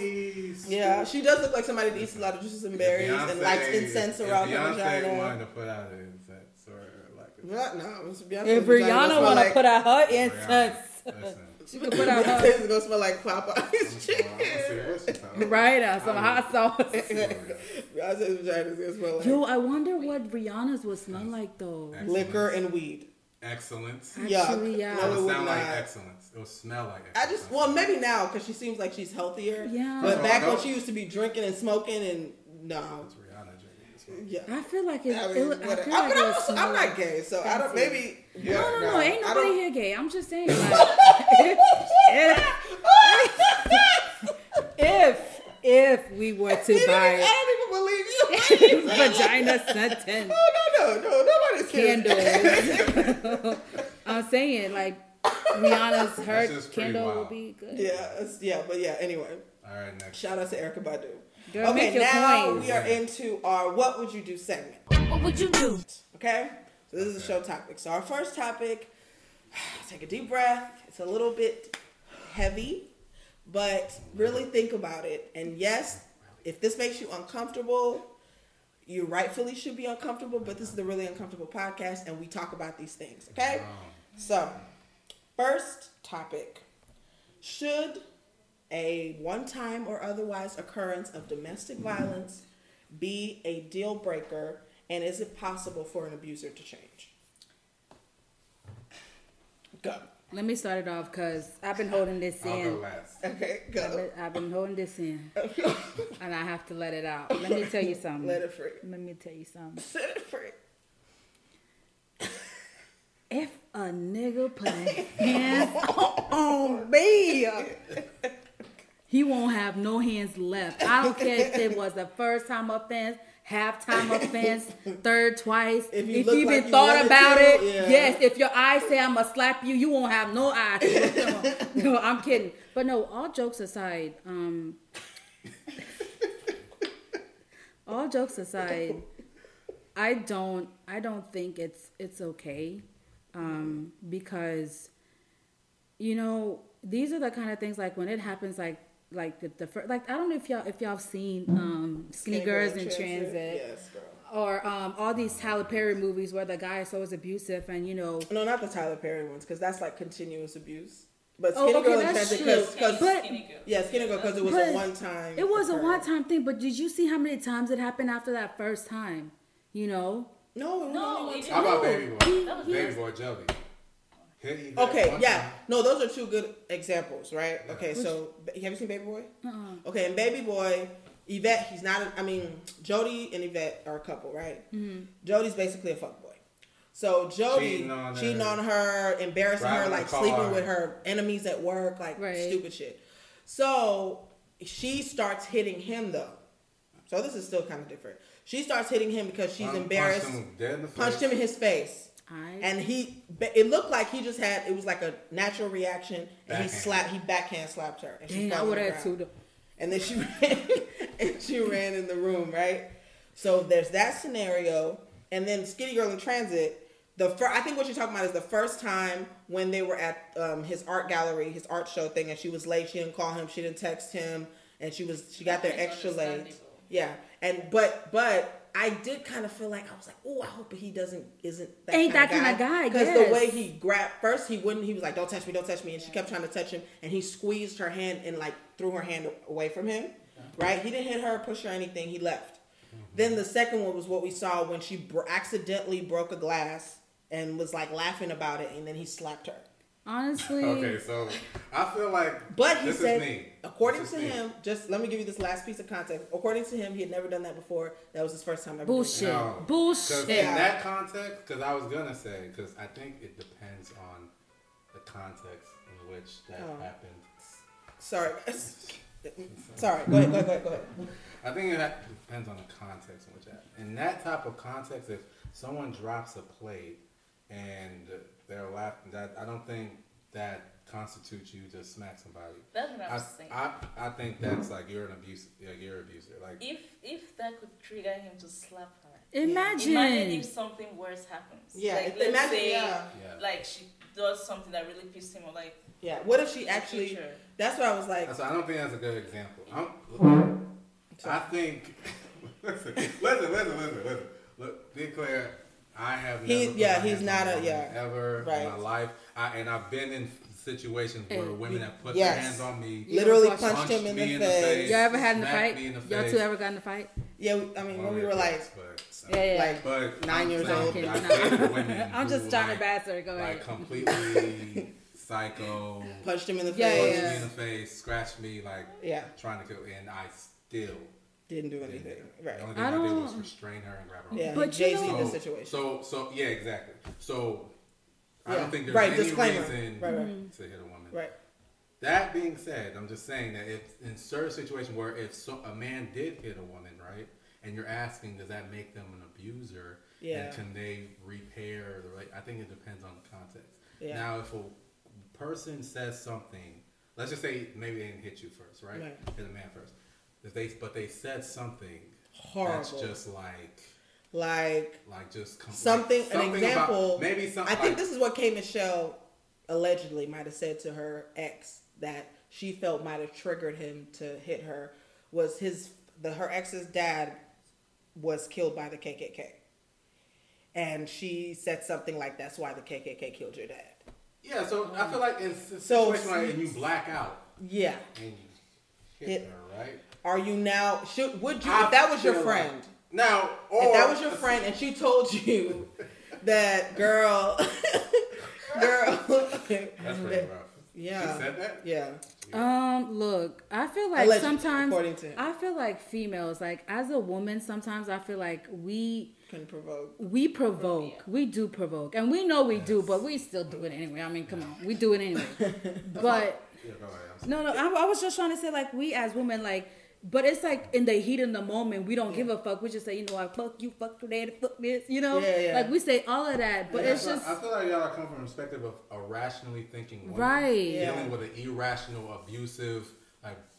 Please. Yeah, she does look like somebody that eats a lot of juices and berries and Beyonce- likes incense if around her Beyonce vagina. wanted to put out an incense or like a, What? No, it's Beyonce's If Rihanna smell want to like, put out her incense, Listen, she can put out her Beyonce's gonna smell like I'm Popeye's sorry, I'm gonna chicken. see what she's talking about. right now, some hot sauce. Beyonce's vagina is gonna smell like Yo, I wonder what Rihanna's would smell like though. liquor and weed. Excellence. Yeah, Actually, yeah. It no, it would would sound like excellence. It would smell like I just well maybe now because she seems like she's healthier. Yeah. But back when she used to be drinking and smoking and no, It's Rihanna drinking this one. yeah. I feel like it. I mean, would- I feel I like but it I'm, would also, smell I'm not gay, so I don't. fancy. Maybe. No, no, no, ain't I nobody don't- here gay. I'm just saying, like, if, if if we were to didn't- buy I don't even believe you. vagina sentence. Oh no no no! Nobody's kidding. candles, I'm saying like Rihanna's her That's just candle wild. would be good. Yeah, yeah, but yeah. Anyway, All right, next. shout out to Erykah Badu. Girl, okay, make your now coins. we are into our "What Would You Do" segment. What would you do? Okay, so this is a show topic. So our first topic, take a deep breath. It's a little bit heavy, but really think about it. And yes, if this makes you uncomfortable, you rightfully should be uncomfortable. But this is the really uncomfortable podcast, and we talk about these things. Okay, so first topic: Should a one-time or otherwise occurrence of domestic mm-hmm. violence be a deal breaker and is it possible for an abuser to change go Let me start it off because I've been holding this I'll in. last. Okay, I've go. been, I've been holding this in, and I have to let it out. Let me tell you something. Let it free. Let me tell you something. Set it free. If a nigga put hands on me, he won't have no hands left. I don't care if it was the first time offense, half time offense, third twice. If you you, even like thought wanted about to, it, yeah. yes. If your eyes say I'm gonna slap you, you won't have no eyes. no, I'm kidding. But no, all jokes aside, um, all jokes aside, I don't I don't think it's it's okay um, because you know these are the kind of things like when it happens like like the, the fir- like I don't know if y'all if y'all have seen um, Skinny, Girls in Transit, Yes, girl. or um, all these Tyler Perry movies where the guy is always abusive and you know No, not the Tyler Perry ones, because that's like continuous abuse. But Oh, Skinny okay, Girl in that's Transit, true. because But- Skinny girl. yeah, Skinny Girl, because it was a one time. it was a one time thing. But did you see how many times it happened after that first time? You know, No, it was No, only one it time. How about Baby Boy? he- That was- Baby Boy Jelly. Hit Yvette Okay, yeah. No, those are two good examples, right? Yeah. Okay, so have you seen Baby Boy? uh-uh. Okay, and Baby Boy, Yvette, he's not. A, I mean, Jody and Yvette are a couple, right? Mm-hmm. Jody's basically a fuckboy. So Jody Cheating on her. cheating on her, embarrassing her, like sleeping with her enemies at work, like Right. stupid shit. So she starts hitting him though. So this is still kind of different. She starts hitting him because she's Punched embarrassed. him dead in the face. Punched him in his face. I And he, it looked like he just had, it was like a natural reaction, and he slapped, he backhand slapped her, and she dang, I fell on would the have ground. too. And then she ran, and she ran in the room, right? So there's that scenario, and then Skinny Girl in Transit. The fir- I think what you're talking about is the first time when they were at um, his art gallery, his art show thing, and she was late. She didn't call him. She didn't text him, and she was she got there extra late. Yeah, and but but I did kind of feel like I was like, oh, I hope he doesn't isn't that Ain't kind that kinda guy, because yes. the way he grabbed first he wouldn't he was like don't touch me don't touch me and she kept trying to touch him and he squeezed her hand and like threw her hand away from him right? He didn't hit her push her anything he left. Mm-hmm. Then the second one was what we saw when she bro- accidentally broke a glass and was like laughing about it and then he slapped her Honestly, Okay, so I feel like but he this said is me. according This to is me. him just let me give you this last piece of context according to him he had never done that before that was his first time ever doing bullshit. No. Bullshit. in that context, because I was gonna say, because I think it depends on the context in which that Oh. happened. sorry guys. sorry go ahead go ahead go ahead, go ahead. I think it depends on the context in which that. In that type of context, if someone drops a plate and they're laughing, that I don't think that constitutes you to smack somebody. That's what I I, saying. I, I think that's like you're an abuse, like you're an abuser. Like if if that could trigger him to slap her, Imagine. imagine if something worse happens. yeah like, let's imagine say, yeah yeah, like she does something that really pissed him off, like yeah what if she actually future. that's what i was like That's, I don't think that's a good example. I'm, I think. listen, listen, listen, listen, listen. Look, be clear. I have never. He- put yeah, he's not a a- yeah. ever Right. in my life. I, and I've been in situations where Hey, women have put yes. their hands on me, literally punched punched him in me the in the face. face. Y'all ever had in a fight? me in the Y'all face. two ever got in a fight? Yeah, we, I mean, oh, when we were like, but, Yeah, yeah. like, but Nine I'm years old. I've Kidding, dated no. women I'm just who, trying like, to bash her. Go like completely psycho, punched him in the Yeah, face. punched yeah. me in the face, scratched me, like Yeah, trying to kill, and I still didn't do didn't anything. it. Right. The only thing I I, did don't- was restrain her and grab her. Yeah, But you Jay Z know- the situation. So, so yeah, exactly. So, I don't think there's Right, any disclaimer. reason Right, right. Mm-hmm. to hit a woman. right. That being said, I'm just saying that if in certain situations where if so, a man did hit a woman, right, and you're asking, does that make them an abuser? Yeah. And can they repair the right? I think it depends on the context. Yeah. Now, if a person says something, let's just say maybe they didn't hit you first, right? Right. Hit a man first. They, but they said something Horrible. that's just like, like like just com- something, like an example. About, maybe something. I think like, this is what K Michelle allegedly might have said to her ex that she felt might have triggered him to hit her was his the her ex's dad was killed by the KKK. And she said something like that's why the KKK killed your dad. Yeah, so I feel like in So- situation like and you black out Yeah. and you hit, Hit- her, right? Are you now should would you I if that was your feel like- friend? Now, or if that was your friend and she told you that girl girl. That's pretty rough. Yeah. She said that? yeah. Um, look, I feel like Allegedly, sometimes according to him. I feel like females, like as a woman, sometimes I feel like we Can provoke. we provoke. We do provoke, and we know we do, but we still do it anyway. I mean, come on, we do it anyway. but Yeah, go ahead. No, no, I, I was just trying to say like we as women, like, but it's like in the heat of the moment, we don't give a fuck. We just say, you know, I fuck you, fuck your daddy, fuck this, you know, Yeah, yeah. like we say all of that, but Yeah, it's I feel- just I feel like y'all come from a perspective of a rationally thinking woman. Right. Yeah. Dealing with an irrational, abusive, like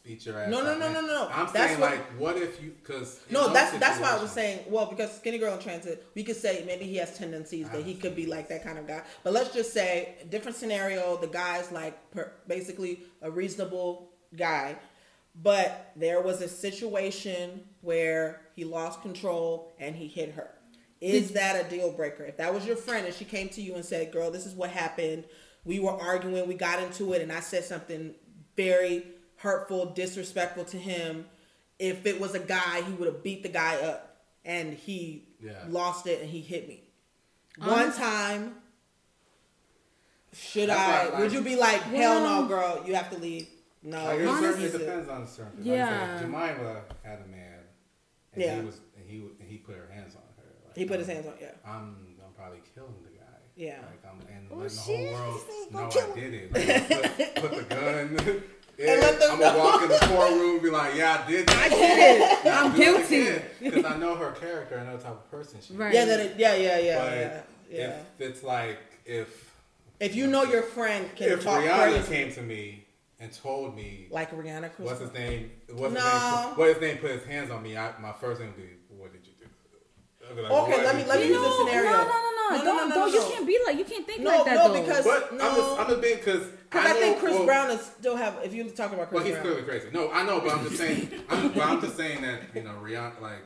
beat your ass. No, no, type no, no, no. I'm That's saying what- like, what if you? Because No, that's that's why I was saying. Well, because skinny girl in transit, we could say maybe he has tendencies that he could be like that kind of guy. But let's just say different scenario. The guy's like per, basically a reasonable guy, but there was a situation where he lost control and he hit her. Is that a deal breaker? If that was your friend and she came to you and said, "Girl, this is what happened. We were arguing. We got into it, and I said something very hurtful, disrespectful to him." If it was a guy, he would have beat the guy up, and he Yeah. lost it, and he hit me. One time, should That's I? would you be like, "Hell Well- no, girl, you have to leave"? No, Like, it's he's certain, a- it depends on certain. things. Yeah. Like, Jemima had a man, and Yeah. he was, and he, and he put her hands on her. Like, he put his I'm- hands on. Yeah, I'm, I'm probably killing the guy. Yeah. Like I'm, and Oh, letting the whole world he's know I did it. Like, put, put the gun. And let them I'm gonna walk in the courtroom and be like, "Yeah, I did. That. I did it. I'm guilty. because I know her character. I know the type of person she is. Yeah, that it, yeah, yeah, yeah, But yeah, yeah. if it's like if If you know your friend can if talk Rihanna crazy, came to me and told me like Rihanna, Chris, what's his name, what's No. his name, what his name put his hands on me, I, my first thing would be, "What did you do?" Like, Okay, let me- let me use do?" this scenario. No, no, no, no, No, no, Don't, no, don't. no, You no. can't be like you can't think No, like that no, though. because- But I'm No. just, I'm just being because because I, think Chris Brown is still have. If you talk about Chris Brown. Well, he's Brown, clearly crazy. No, I know, but I'm just saying. I'm, but I'm just saying that you know, Rihanna, like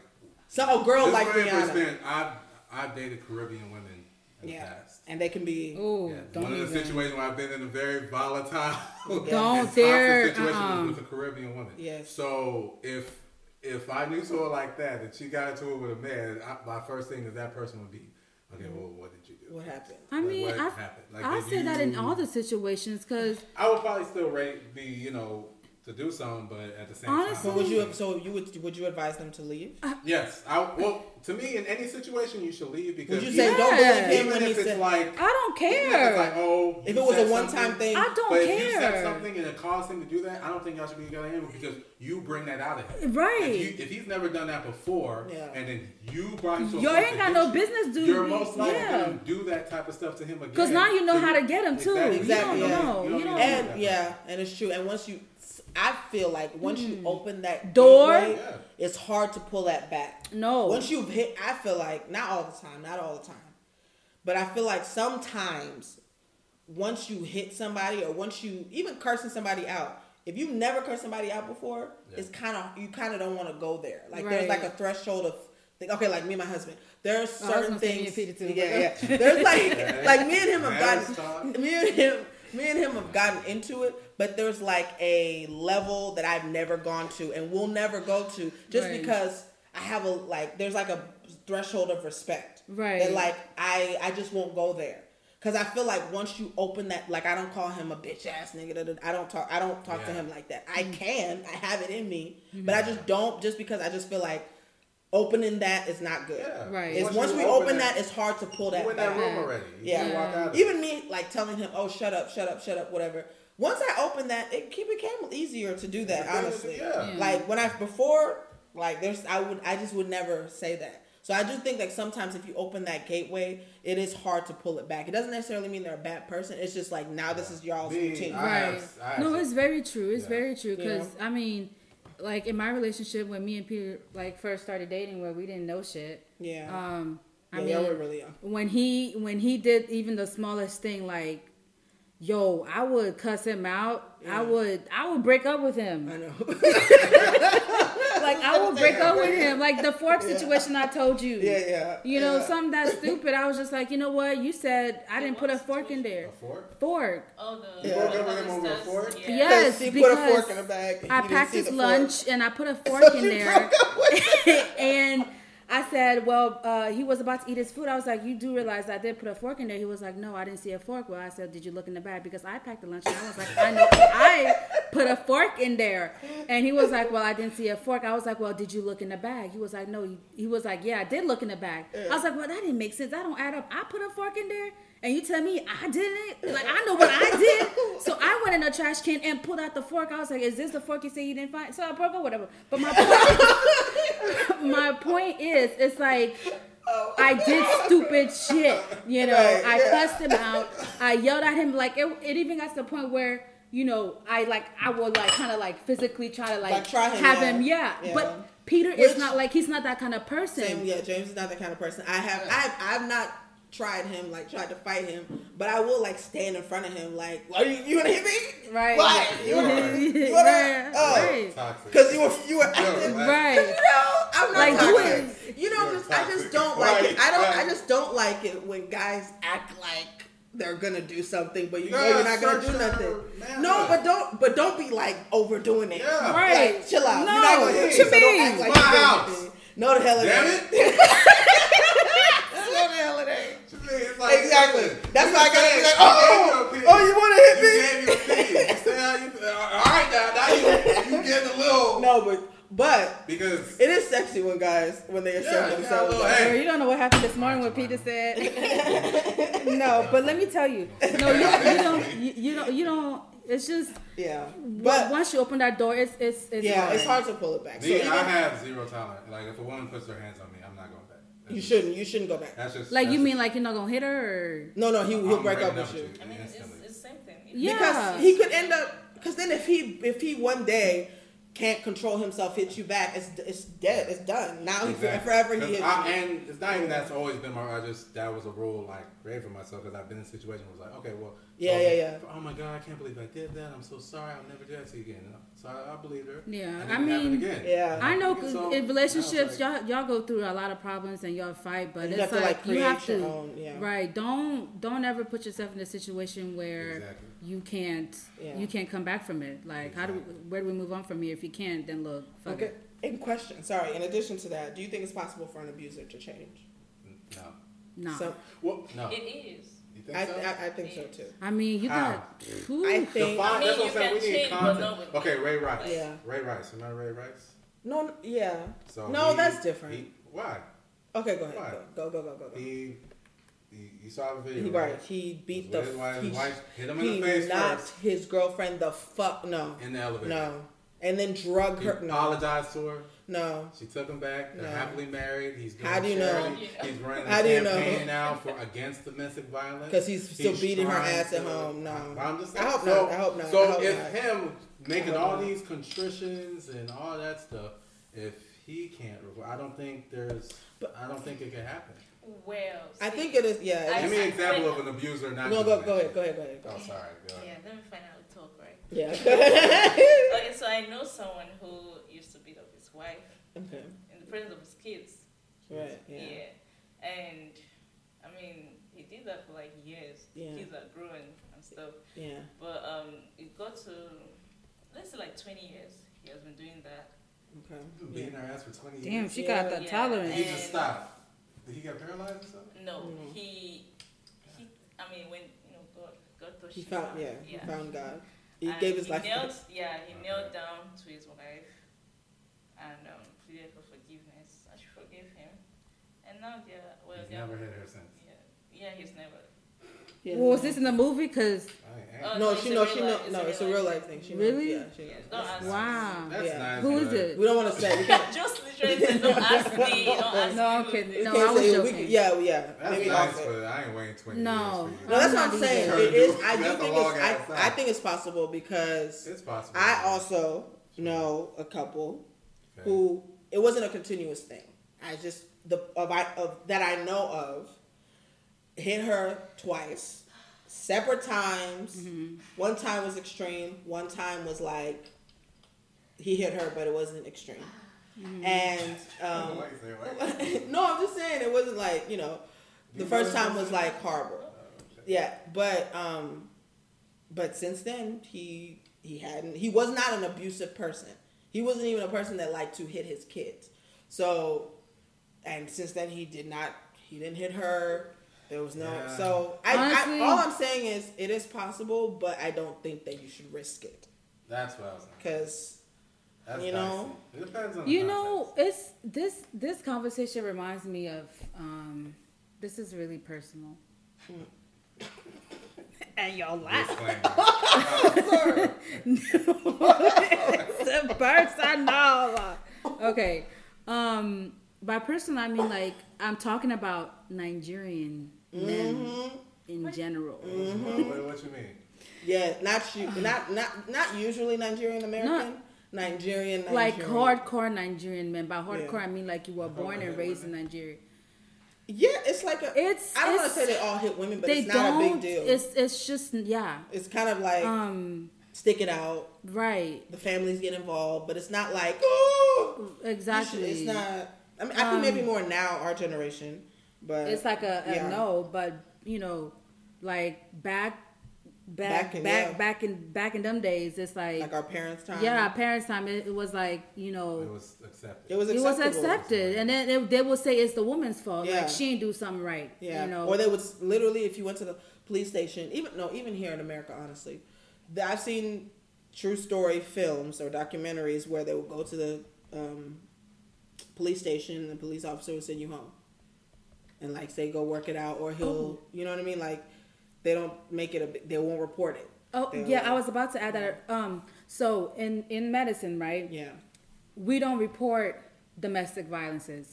so a girl this like Rihanna, experience. I've I've dated Caribbean women in yeah, the past. and they can be. Ooh, Yeah, don't one of the even. situations where I've been in a very volatile, Don't dare, situation uh-uh. with a Caribbean woman. Yes. So if if I knew someone like that that she got into it with a man, I, my first thing is that person would be, okay, well, what did you do? What happened? I Like, mean, what I happened? Like, I did say that in all the situations because I would probably still rate be you know to do something, but at the same Honestly- So time, would you? So you would? Would you advise them to leave? Uh, yes, I well to me in any situation you should leave because Would you say Yeah. don't believe him even when he if it's said? like I don't even if it's like care. oh if it was a one-time thing, I don't but if you said something and it caused him to do that, I don't think y'all should be together anymore because you bring that out of him. Right. If, you, if he's never done that before, Yeah. and then you brought him You place ain't to got get no you, business do- You're most likely yeah. going to do that type of stuff to him again. Because now you know So how to get him too. Exactly. Exactly, You don't know. You You don't don't. and yeah, and it's true. And once you, I feel like once you open that Mm. Door? gateway, Yeah. it's hard to pull that back. No. Once you've hit, I feel like not all the time, not all the time, but I feel like sometimes once you hit somebody or once you even cursing somebody out, if you've never cursed somebody out before, Yeah. it's kind of you kind of don't want to go there. Like Right. there's like a threshold of. Think, okay, like me and my husband, there are certain gonna say me things. and Peter too. Yeah, yeah. There's like, like me and him have Marriage gotten, me and him, me and him have gotten into it, but there's like a level that I've never gone to and will never go to, just Right. because I have a like, there's like a threshold of respect, Right. That like I, I just won't go there. Cause I feel like once you open that, like I don't call him a bitch ass nigga. da, da, da. I don't talk. I don't talk to him like that. I can. I have it in me, but I just don't. Just because I just feel like opening that is not good. Yeah. Right. It's once, you we open that, it's hard to pull that you in back. that room already. You Yeah. walk out of Even me, like telling him, "Oh, shut up, shut up, shut up," whatever. Once I opened that, it became easier to do that. Yeah. Honestly, Yeah. Yeah. like when I before, like there's, I would, I just would never say that. So I do think that sometimes if you open that gateway, it is hard to pull it back. It doesn't necessarily mean they're a bad person. It's just like now this is y'all's Me, routine. I- Right. have- I have no, it's very true. It's Yeah. very true. Because Yeah. I mean, like in my relationship when me and Peter like first started dating, where we didn't know shit. Yeah. Um, I yeah, mean, really young. when he when he did even the smallest thing, like, yo, I would cuss him out. Yeah. I would I would break up with him. I know. Like I would break up with him. Like the fork situation I told you. yeah, yeah. You know, yeah. something that stupid. I was just like, you know what? You said I didn't put a fork in there. A fork? Fork. Oh, the You broke up him over a fork? Yeah. Yeah. Because Yes, he put a fork in the bag. I he packed his the fork. lunch and I put a fork So in there. broke up with and I said, well, uh, he was about to eat his food. I was like, you do realize I did put a fork in there. He was like, no, I didn't see a fork. Well, I said, did you look in the bag? Because I packed the lunch. And I was like, I know I put a fork in there. And he was like, well, I didn't see a fork. I was like, well, did you look in the bag? He was like, no. He was like, yeah, I did look in the bag. I was like, well, that didn't make sense. I don't add up. I put a fork in there. And you tell me I didn't? Like I know what I did. So I went in a trash can and pulled out the fork. I was like, "Is this the fork you say you didn't find?" So I broke it, whatever. But my point, my point is, it's like I did stupid shit. You know, Right, I yeah. cussed him out. I yelled at him. Like it, it even got to the point where you know I like I would like kind of like physically try to like, Like, try him, have yeah. him. Yeah. Yeah. But Peter is not like he's not that kind of person. Same, yeah. James is not that kind of person. I have, I've, I've not tried him, like tried to fight him, but I will like stand in front of him, like, "Are you, you gonna hit me? Right. Why? You wanna, Right. you wanna, Right. oh, Right. Because you were, you were acting, right. Right. You know, I'm not Like, like, do toxic. You know, You're just I just don't like it. I don't. I just don't like it when guys act like they're gonna do something, but you know you're not gonna do nothing. manhood. No, but don't. But don't be like overdoing it. Yeah. Right. Like, chill out. No, you're not gonna hit what me, you so don't mean? act like My house. No, the hell it Damn ain't. it! No, the hell it ain't. It's like, Exactly. That's you why I gotta be like, oh, gave your oh, you want to hit You me? gave your opinion. You say how you feel. All right, now, now you you getting a little No, but but because it is sexy when guys when they assert Yeah, you got themselves. little- like, Hey. you don't know what happened this morning what Peter said. no, but let me tell you. No, you, you don't. You, you don't. You don't. It's just. Yeah, But but once you open that door, it's it's it's yeah, hard. it's hard to pull it back. So even, I have zero tolerance. Like if a woman puts her hands on me, I'm not going back. That's you shouldn't you shouldn't go back. That's just Like that's you mean like you're not gonna hit her? Or... No, no, he he'll I'm break up with you. I mean, it's, it's the same thing. Yeah. Because he could end up because then if he if he one day can't control himself, hits you back, it's it's dead, it's done. Now he Exactly. forever he 'Cause hits I- you. and it's not even that's always been my. I just that was a rule like created for myself because I've been in situations where it's like, okay, well, Yeah, oh, yeah, yeah. Oh my god, I can't believe I did that. I'm so sorry. I'll never do that to you again. So I, I believed her. Yeah, And I mean, again. Yeah. I know So, in relationships, I was y'all y'all go through a lot of problems and y'all fight, but it's like, like, you have to own, yeah. right. Don't don't ever put yourself in a situation where Exactly. you can't Yeah. you can't come back from it. Like how do we, where do we move on from here? If you can't, then look. Fuck Okay. it. In question, sorry. In addition to that, do you think it's possible for an abuser to change? No. No, So Well, no. It is. You think I, so? I I think so too. I mean you How? got. Ooh. I think Define, I mean, that's what I'm saying. We need content. okay, Ray Rice. Yeah. Ray Rice. Remember Ray Rice? no, yeah. So no, he- that's different. he- why? okay, go ahead. Why? Go go go go go. He, he, you saw the video. He, right. He beat the. wife- wife- he, wife hit him in he the face knocked first. his girlfriend the fuck no In the elevator. no, and then drug He her no apologized to her. No. She took him back. They're No. happily married. He's doing How do you know? charity. Yeah. He's running How a do you know? campaign now for against domestic violence. Because he's still beating her ass at home. No, I'm just I saying. hope so, not. I hope not. So I hope if not. him making all not. these contritions and all that stuff, if he can't, I don't think there's. But- I don't think it can happen. Well, I think it is. Yeah. I- Give me an it is. example of an abuser not. No, doing go go ahead. Go ahead. Go ahead. shit. Oh, sorry. Go ahead. Yeah, let me find out the talk, right? Yeah. Okay, so I know someone who used to beat up his wife okay. in the presence of his kids. Right. Yeah. And I mean, he did that for like years. Yeah. Kids are growing and stuff. Yeah. But um, it got to let's say like 20 years. He has been doing that. Okay. You've been beating her ass for 20 years. Damn, years. she Yeah. got the Yeah. tolerance. He just stopped. Did he get paralyzed or something? No, Mm. he he. I mean, when you know God, God touched He found. heart. Yeah. He found God. He And gave his he life. Knelt, yeah, he Okay. knelt down to his wife and um, pleaded for forgiveness. And she forgave him. And now they're well. He's they're, never hit her since. Yeah, yeah, he's never. Yeah. Well, was this in the movie? Cause Oh, No, no, she it's know. a She real know. life- it's No, it's a real real life life thing. thing. She Really? knows. Yeah. She knows. don't ask. wow. That's Yeah. nice. Who is it? We don't want to say. We can't. Just literally said, don't ask me. Don't ask No, I'm me. kidding. We No, can't I was say. We joking. can, yeah. Yeah. That's Maybe nice, but I ain't waiting 20 No. years for you. No, that's what I'm I'm saying. It is. I do think it's. I, I think it's possible because It's possible. I also know a couple Okay. who it wasn't a continuous thing. I just the of I of that I know of hit her twice, separate times. Mm-hmm. One time was extreme. One time was like he hit her, but it wasn't extreme. Mm-hmm. And um, know why you say it like that. no, I'm just saying it wasn't like you know the You first know time was person? like horrible. Yeah, but um, but since then he he hadn't. He was not an abusive person. He wasn't even a person that liked to hit his kids. So, and since then he did not. He didn't hit her. There was no. Yeah. So I, Honestly- I, all I'm saying is it is possible, but I don't think that you should risk it That's what I was thinking. because That's you know, it depends on the You know, it's this this conversation reminds me of um this is really personal. And y'all laugh. Disclaimer. it's the personal. Okay. Um by personal I mean like I'm talking about Nigerian men mm-hmm. in general. what, what, what you mean? yeah, not you, not not not usually Nigerian American, Nigerian, Nigerian, Like hardcore Nigerian men. By hardcore Yeah. I mean like you were born and raised in Nigeria. Yeah, it's like a. It's- I don't want to say they all hit women, but it's not a big deal. It's, it's just yeah. It's kind of like Um stick it out. right. The families get involved, but it's not like oh, should- Exactly. It's not. I mean, I think maybe more now our generation, but it's like a, a yeah. no, but you know, like back, back, Back in- back, yeah. back in back in them days, it's like, like our parents' time. yeah, our parents' time, it, it was like you know, It was accepted. it was it was accepted, and then they, they would say it's the woman's fault, Yeah. like she ain't do something right, Yeah, you know, or they would literally, if you went to the police station, even no, even here in America, honestly, I've seen true story films or documentaries where they would go to the um, police station and the police officer would send you home, and like say go work it out, or he'll, Oh. you know what I mean, like they don't make it a, they won't report it. oh They'll- yeah, I was about to add that. Um, so in in medicine, right, Yeah, we don't report domestic violences.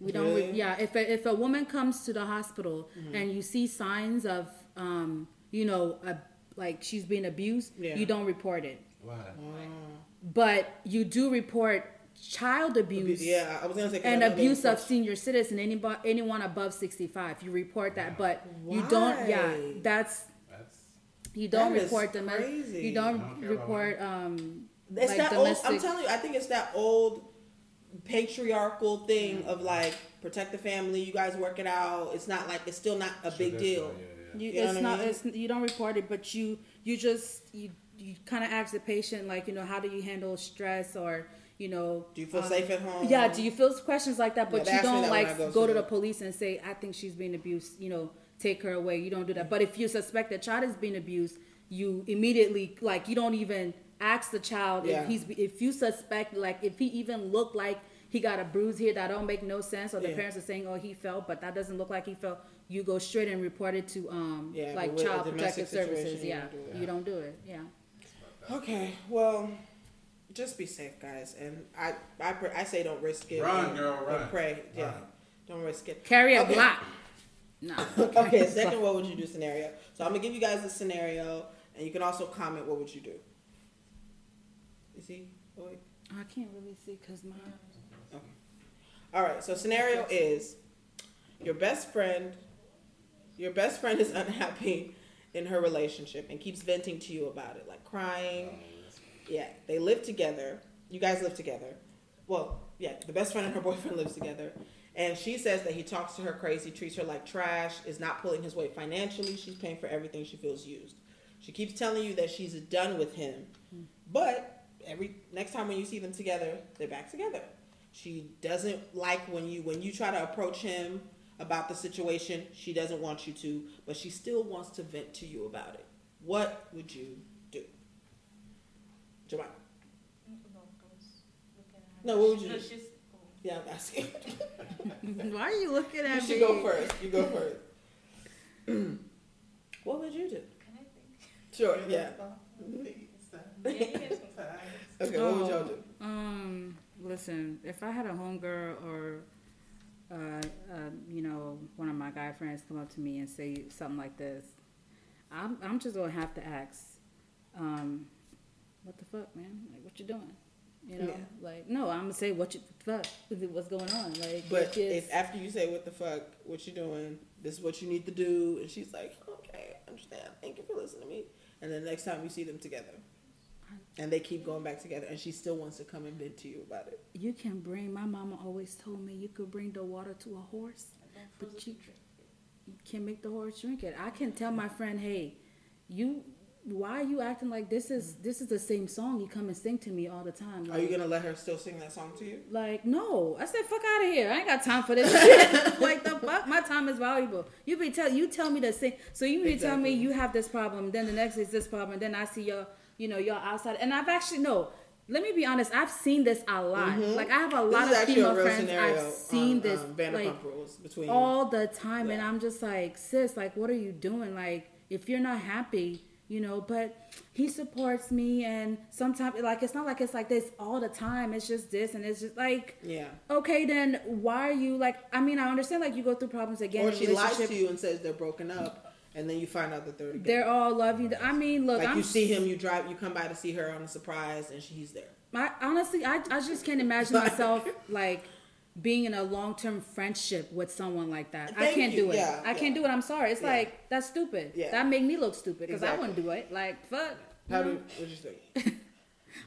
We don't. Re- yeah, if a, if a woman comes to the hospital Mm-hmm. and you see signs of, um, you know, a, like she's being abused, Yeah. you don't report it. Why? But you do report child abuse yeah. I was gonna say 'cause I and abuse of senior citizen. Anybody, anyone above sixty five, you report that. But you don't. Yeah, that's That's you don't That is report the crazy. You don't, don't report. Um, It's like that old. domestic. I'm telling you, I think it's that old patriarchal thing of like protect the family. You guys work it out. It's not like it's still not a big deal. Traditional, yeah, yeah. You, You it's what I not. mean? It's you don't report it, but you you just you you kind of ask the patient like you know how do you handle stress or you know Do you feel um, safe at home? Yeah, do you feel questions like that? But they you don't that when I like go go to the police and say I think she's being abused. You know, take her away. You don't do that. But if you suspect that child is being abused, you immediately like you don't even ask the child Yeah. if he's if you suspect like if he even looked like he got a bruise here that don't make no sense or the Yeah. parents are saying oh he fell but that doesn't look like he fell you go straight and report it to um Yeah, like but with a child protective services you yeah don't do it. you don't do it yeah Okay. Well, just be safe, guys. And I, I, pr- I say don't risk it. Run, girl, run. Pray. Yeah. Run. Don't risk it. carry a Okay. Glock no Okay. Second, what would you do scenario? So I'm gonna give you guys a scenario, and you can also comment what would you do. You see? Oh, Boy. I can't really see because my All right. So scenario is your best friend. Your best friend is unhappy in her relationship and keeps venting to you about it, like crying. Yeah, they live together. You guys live together. Well, yeah, the best friend and her boyfriend lives together. And she says that he talks to her crazy, treats her like trash, is not pulling his weight financially. She's paying for everything. She feels used. She keeps telling you that she's done with him. But every next time when you see them together, they're back together. She doesn't like when you when you try to approach him about the situation. She doesn't want you to, but she still wants to vent to you about it. What would you? Jemima. No, I was looking at. No, what would you No, do? she's. Oh. Yeah, I'm asking. why are you looking at you at should me go first. You go first. what would you do? Can I think? Sure. Yeah. Yeah, you can sometimes. Okay. What would y'all do? Um, listen, if I had a homegirl or, uh, uh, you know, one of my guy friends come up to me and say something like this, I'm, I'm just gonna have to ask, um, what the fuck, man? Like, what you doing? You know, Yeah. like, no, I'm gonna say, what you fuck? What's going on? Like, But it's if after you say what the fuck, what you doing? This is what you need to do, and she's like, okay, I understand. Thank you for listening to me. And then next time you see them together, and they keep going back together, and she still wants to come and vent to you about it. you can bring, my mama always told me you could bring the water to a horse, but you, you can't make the horse drink it. I can tell my friend, hey, you why are you acting like this is this is the same song you come and sing to me all the time? Are you gonna let her still sing that song to you? Like, no. I said, fuck out of here. I ain't got time for this shit. like the fuck, my time is valuable. You be tell you tell me to sing. So you be tell me you have this problem, then the next is this problem, then I see your, you know, your outside. And I've actually no. Let me be honest. I've seen this a lot. Like I have a Mm-hmm. Lot of female friends. scenario I've seen on, this um, like Rules between all the time, and I'm just like, sis, like, what are you doing? Like, if you're not happy, you know. But he supports me, and sometimes, like, it's not like it's like this all the time. It's just this, and it's just like yeah. okay then why are you like i mean i understand like you go through problems again Or she lies to you and says they're broken up, and then you find out that they're together. they're all love you i mean look like i'm you see him, you drive, you come by to see her on a surprise, and she's there. I, honestly I, I just can't imagine myself like being in a long-term friendship with someone like that i can't you. do it Yeah, i yeah. can't do it i'm sorry it's Yeah. like that's stupid Yeah. that make me look stupid because i wouldn't do it like fuck How do know? what you think?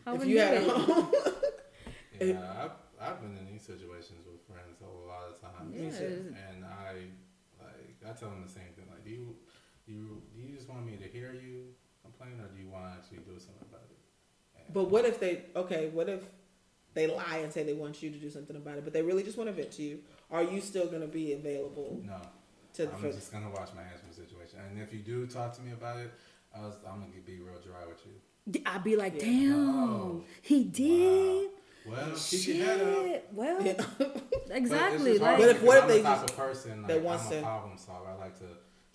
I if wouldn't you do had it. a home, Yeah, I've, I've been in these situations with friends a lot of times, Yeah. and I like I tell them the same thing. Like, do you you do you just want me to hear you complain, or do you want to actually do something about it? And- but what if they? Okay, what if they lie and say they want you to do something about it, but they really just want to vent to you? Are you still going to be available no, to? I'm for, just gonna watch my hands from situation. And if you do talk to me about it, I was, I'm gonna be real dry with you. i'd be like Yeah. damn Oh. he did Well, keep your head up. Shit. well Yeah. exactly But, like But if- what if I'm they the type just- of person like, that wants I'm a to- problem solver. I like to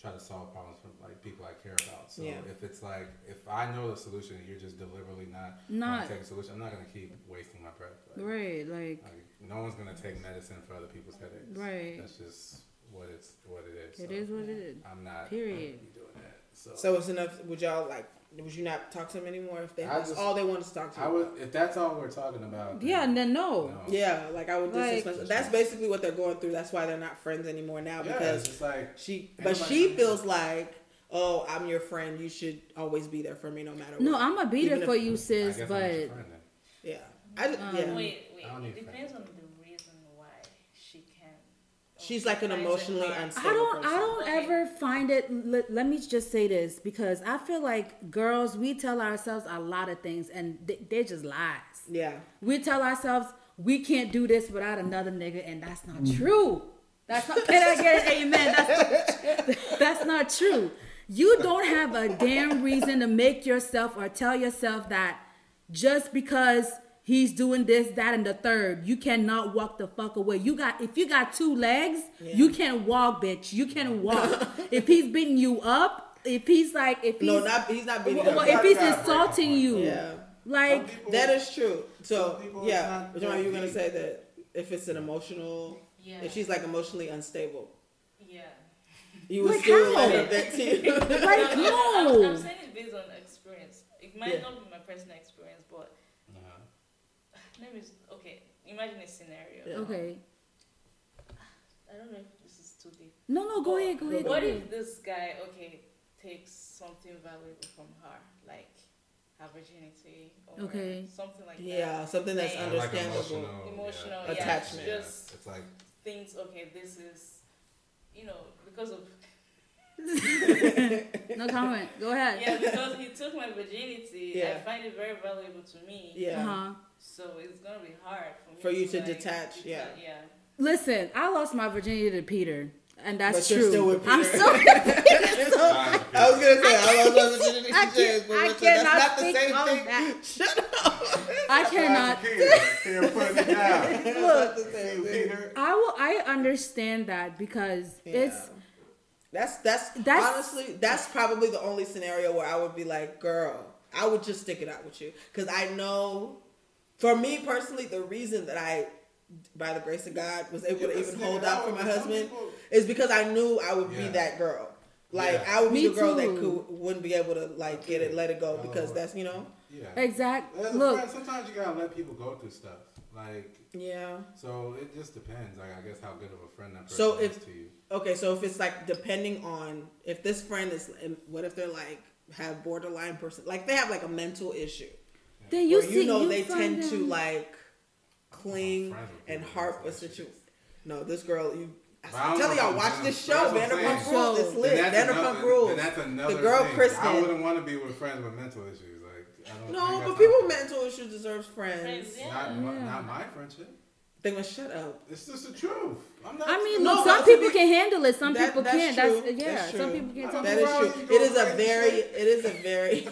try to solve problems for like people I care about. So Yeah. if it's like if I know the solution and you're just deliberately not Not- gonna solution, I'm not gonna keep wasting my breath. Like, right like like, no one's gonna take medicine for other people's headaches. Right. That's just what it's what it is. it So is what it is I'm not Period. gonna be doing that. So, So it's enough. Would y'all like? Would you not talk to them anymore if they? I That's all they want to talk to. I would about? if that's all we're talking about. yeah then then no no. Yeah, like I would just. Like- explain- that's basically what they're going through. That's why they're not friends anymore now Yeah, because it's just like she. But she trying to- feels like, oh, I'm your friend. You should always be there for me no matter what. No, I'm gonna be Even there for if- you, I sis. guess I'm But friend. Yeah, I just, Um, yeah. Wait, wait. I don't It need depends on the reason why she can. or She's like an emotionally hard. unstable I don't, I don't Okay. ever find it. Let, let me just say this because I feel like girls, we tell ourselves a lot of things, and they, they're just lies. Yeah, We tell ourselves we can't do this without another nigga, and that's not true. That's not. Can I get an amen? That's, that's not true. You don't have a damn reason to make yourself or tell yourself that just because he's doing this, that, and the third, you cannot walk the fuck away. You got if you got two legs, you can walk, bitch. You can walk. if he's beating you up, if he's like, if he's no, not he's not beating well, up. if he's gotta break the insulting you, Yeah, like people- that is true. So Some people it's yeah, not Jamal, you were gonna say that if it's an emotional, Yeah. if she's like emotionally unstable, Yeah. You would Like still how? let her vent to you. like I'm, no. I'm saying it based on experience. It might Yeah. not be my personal experience, but Uh-huh. let me. Okay, imagine a scenario. Yeah. Okay. I don't know if this is too deep. No, no, go ahead, go ahead. What go if ahead. this guy, okay, takes something valuable from her, like her virginity or Okay. something like yeah, that? Yeah, something that's Yeah. Like understandable. emotional, Emotional, yeah. yeah, Attachment. just It's like Things, okay, this is, you know, because of No comment. Go ahead. yeah, because he took my virginity. Yeah. I find it very valuable to me. Yeah. Uh-huh. So it's gonna be hard for me For you to like, detach, yeah. Yeah. Listen, I lost my virginity to Peter, and that's But you're true. still with I'm Peter. so. I was gonna say I lost my virginity I to can't- James, but I cannot that's not the same thing. that. Shut up. I cannot. Peter putting it down. That's not the same thing. I will. I understand that because it's Yeah. That's, that's That's- honestly that's probably the only scenario where I would be like, girl, I would just stick it out with you because I know, for me personally, the reason that I, by the grace of God, was able to even hold out for my husband people. is because I knew I would be that girl. Like Yeah. I would be Me the girl that could wouldn't be able to like get it, let it go because Oh. that's you know, Yeah. exact. As a Look, friend, sometimes you gotta let people go through stuff. Like, yeah. so it just depends. Like, I guess how good of a friend that person So is to you. Okay, so if it's like depending on if this friend is, what if they're like have borderline person, like they have like a mental issue. then you see, you know they find tend to like cling friends with and harp a situation. No, this girl, you But I I'm telling y'all, watch I'm- this show, that's what I'm Vanderpump. Rules. It's Then lit. that's Vanderpump another- Rules. then that's another The girl thing. I wouldn't want to be with friends with mental issues. Like, I don't No, but people with mental issues deserve friends. Friends, yeah. Not, Yeah. not my friendship. They gonna shut up. It's just the truth. I'm not. I mean, No, look, some people be- can handle it. Some That- people that's can't. true. That's yeah. That's some people can't. That Some That people, is true. It is a very, it is a very.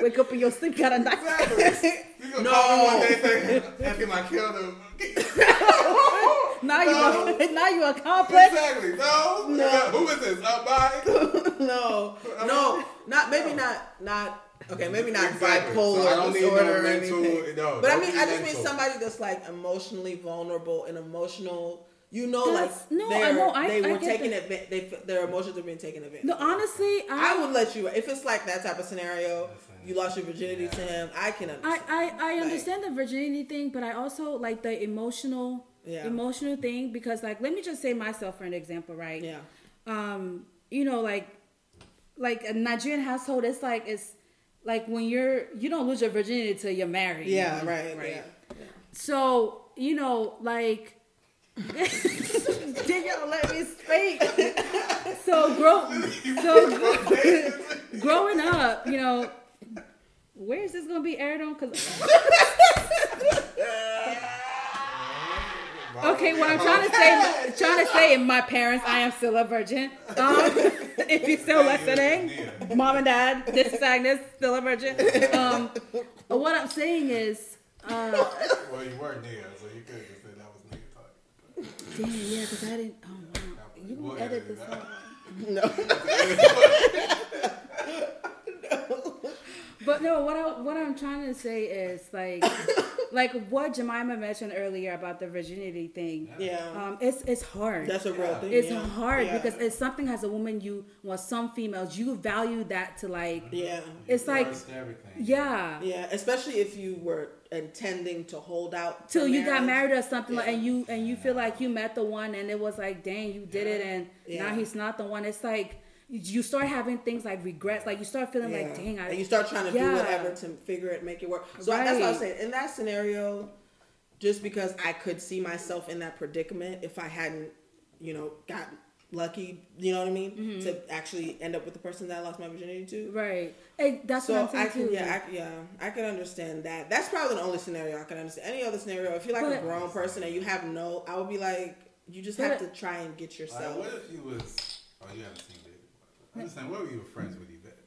wake up in your sleep, got a knife. exactly. You gonna No. call me one day saying, asking my killed him. Now you No. are now you are complex. exactly. No. No. Who is this? Uh, bye. no, no, not maybe not not. Okay, maybe not Exactly. bipolar So I don't need disorder no or mental- anything. no, but I mean, I just mean somebody that's like emotionally vulnerable and emotional. You know, That's- like no, I they're- know, I- they I were get taking that. advantage. They their emotions are being taken advantage. No, of. honestly, I I would let you if it's like that type of scenario. You lost your virginity Yeah. to him. I can I, understand. I, I Like, understand the virginity thing, but I also like the emotional Yeah. emotional thing because like let me just say myself for an example, right? Yeah, Um, you know, like like a Nigerian household, it's like it's like when you're you don't lose your virginity till you're married. yeah, right, Yeah. So, you know, like did y'all let me speak? so grow so growing up, you know, where is this gonna be aired on? Cause okay, what I'm trying to say, trying to say, in my parents, I am still a virgin. Um, if you're still listening, mom and dad, this is Agnes, still a virgin. Um, what I'm saying is, uh, Well, you were Nia, so you could have just say that was Nia talking. damn, yeah, because I didn't. Oh wow, you We'll gonna edit edit this it out. out? No, But no, what I what I'm trying to say is like, like what Jemima mentioned earlier about the virginity thing. yeah, Um, it's it's hard. that's a real Yeah. thing. it's yeah. hard Yeah. because it's something as a woman you well some females you value that to like yeah, It's You like- everything. yeah yeah, especially if you were intending to hold out till for you got married or something like and you and you feel like you met the one and it was like dang you did it and Yeah. now he's not the one it's like you start having things like regrets like you start feeling Yeah. like dang I and you start trying to do Yeah. whatever to figure it, make it work. So that's what I was Right. saying. In that scenario, just because I could see myself in that predicament if I hadn't, you know, got lucky, you know what I mean, Mm-hmm. to actually end up with the person that I lost my virginity to. right hey, that's So what I'm saying I can, too yeah, I, yeah, I can understand that. That's probably the only scenario I can understand. Any other scenario, if you're like a grown person and you have no, I would be like, you just But- have to try and get Like, yourself. what if you was? Oh, you haven't seen David. I'm just saying, what if you were friends with Yvette?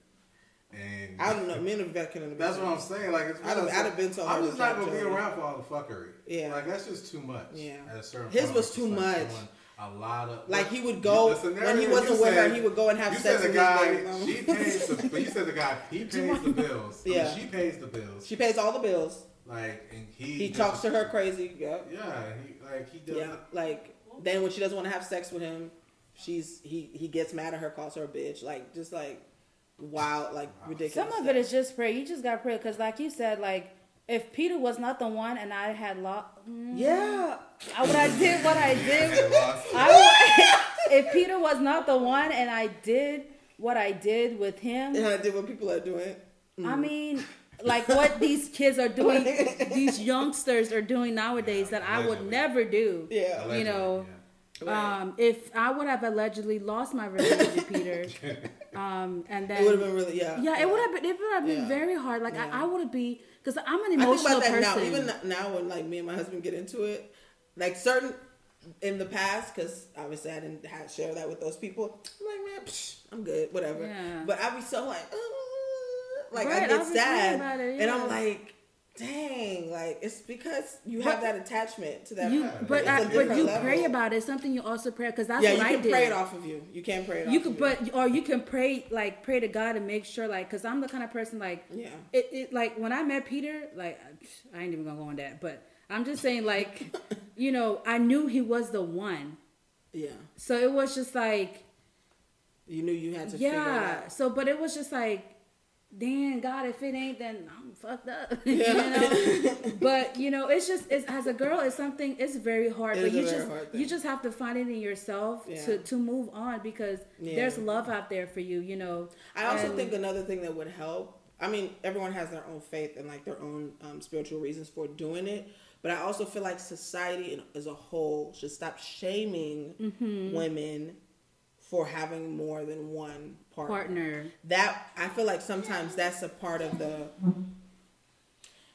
And I don't know. Me and Yvette can That's what I'm saying. Like, it's I'd have- I'd have been so I'm just not gonna be around for all the fuckery. Yeah. like that's just too much. Yeah. at a certain His point, was too like much. A lot of Like he would go when he wasn't with her. He would go and have sex with the his guy. baby mama. Um, she pays the. But you said the guy. He pays the bills. I mean, Yeah. she pays the bills. She pays all the bills. Like and he. He talks to her crazy. Yep. Yeah, he like he does. Yeah. Like then when she doesn't want to have sex with him, she's he he gets mad at her, calls her a bitch. Like just like wild, like ridiculous. Some of it is just prayer. You just got to pray because, like you said, like if Peter was not the one and I had lost, mm. yeah. I would I did what I did. I would, if Peter was not the one and I did what I did with him, And I did what people are doing. I mm. mean, like what these kids are doing, these youngsters are doing nowadays that I would never do. Yeah. Allegedly, you know, yeah. Right. Um, if I would have allegedly lost my virginity, Peter, um, and then It would have been really yeah. yeah, it would have been it would have been Yeah. very hard. Like Yeah. I, I would be because I'm an I think emotional about that person. now. Even now, when like me and my husband get into it, like certain in the past, because obviously I didn't have, share that with those people. I'm like, man, psh, I'm good, whatever. Yeah. But I'd be so like, uh, like Right, I get sad, it, and. I'm like, dang, like it's because you have that attachment to that. you, person. but I, but you level. pray about it. Something you also pray because that's Yeah, what you I can did. pray it off of you. You can pray it you of but or you can pray like pray to God and make sure like because I'm the kind of person like Yeah. it, it like when I met Peter like I ain't even gonna go on that but I'm just saying like you know I knew he was the one yeah, so it was just like you knew you had to. yeah so but it was just like damn God if it ain't then I'm fucked up you know but you know it's just it's, as a girl it's something it's very hard It but you just you just have to find it in yourself Yeah. to to move on because Yeah. there's love out there for you you know I also And- think another thing that would help. I mean, everyone has their own faith and like their own um, spiritual reasons for doing it. But I also feel like society as a whole should stop shaming Mm-hmm. women for having more than one partner. Partner. That I feel like sometimes that's a part of the.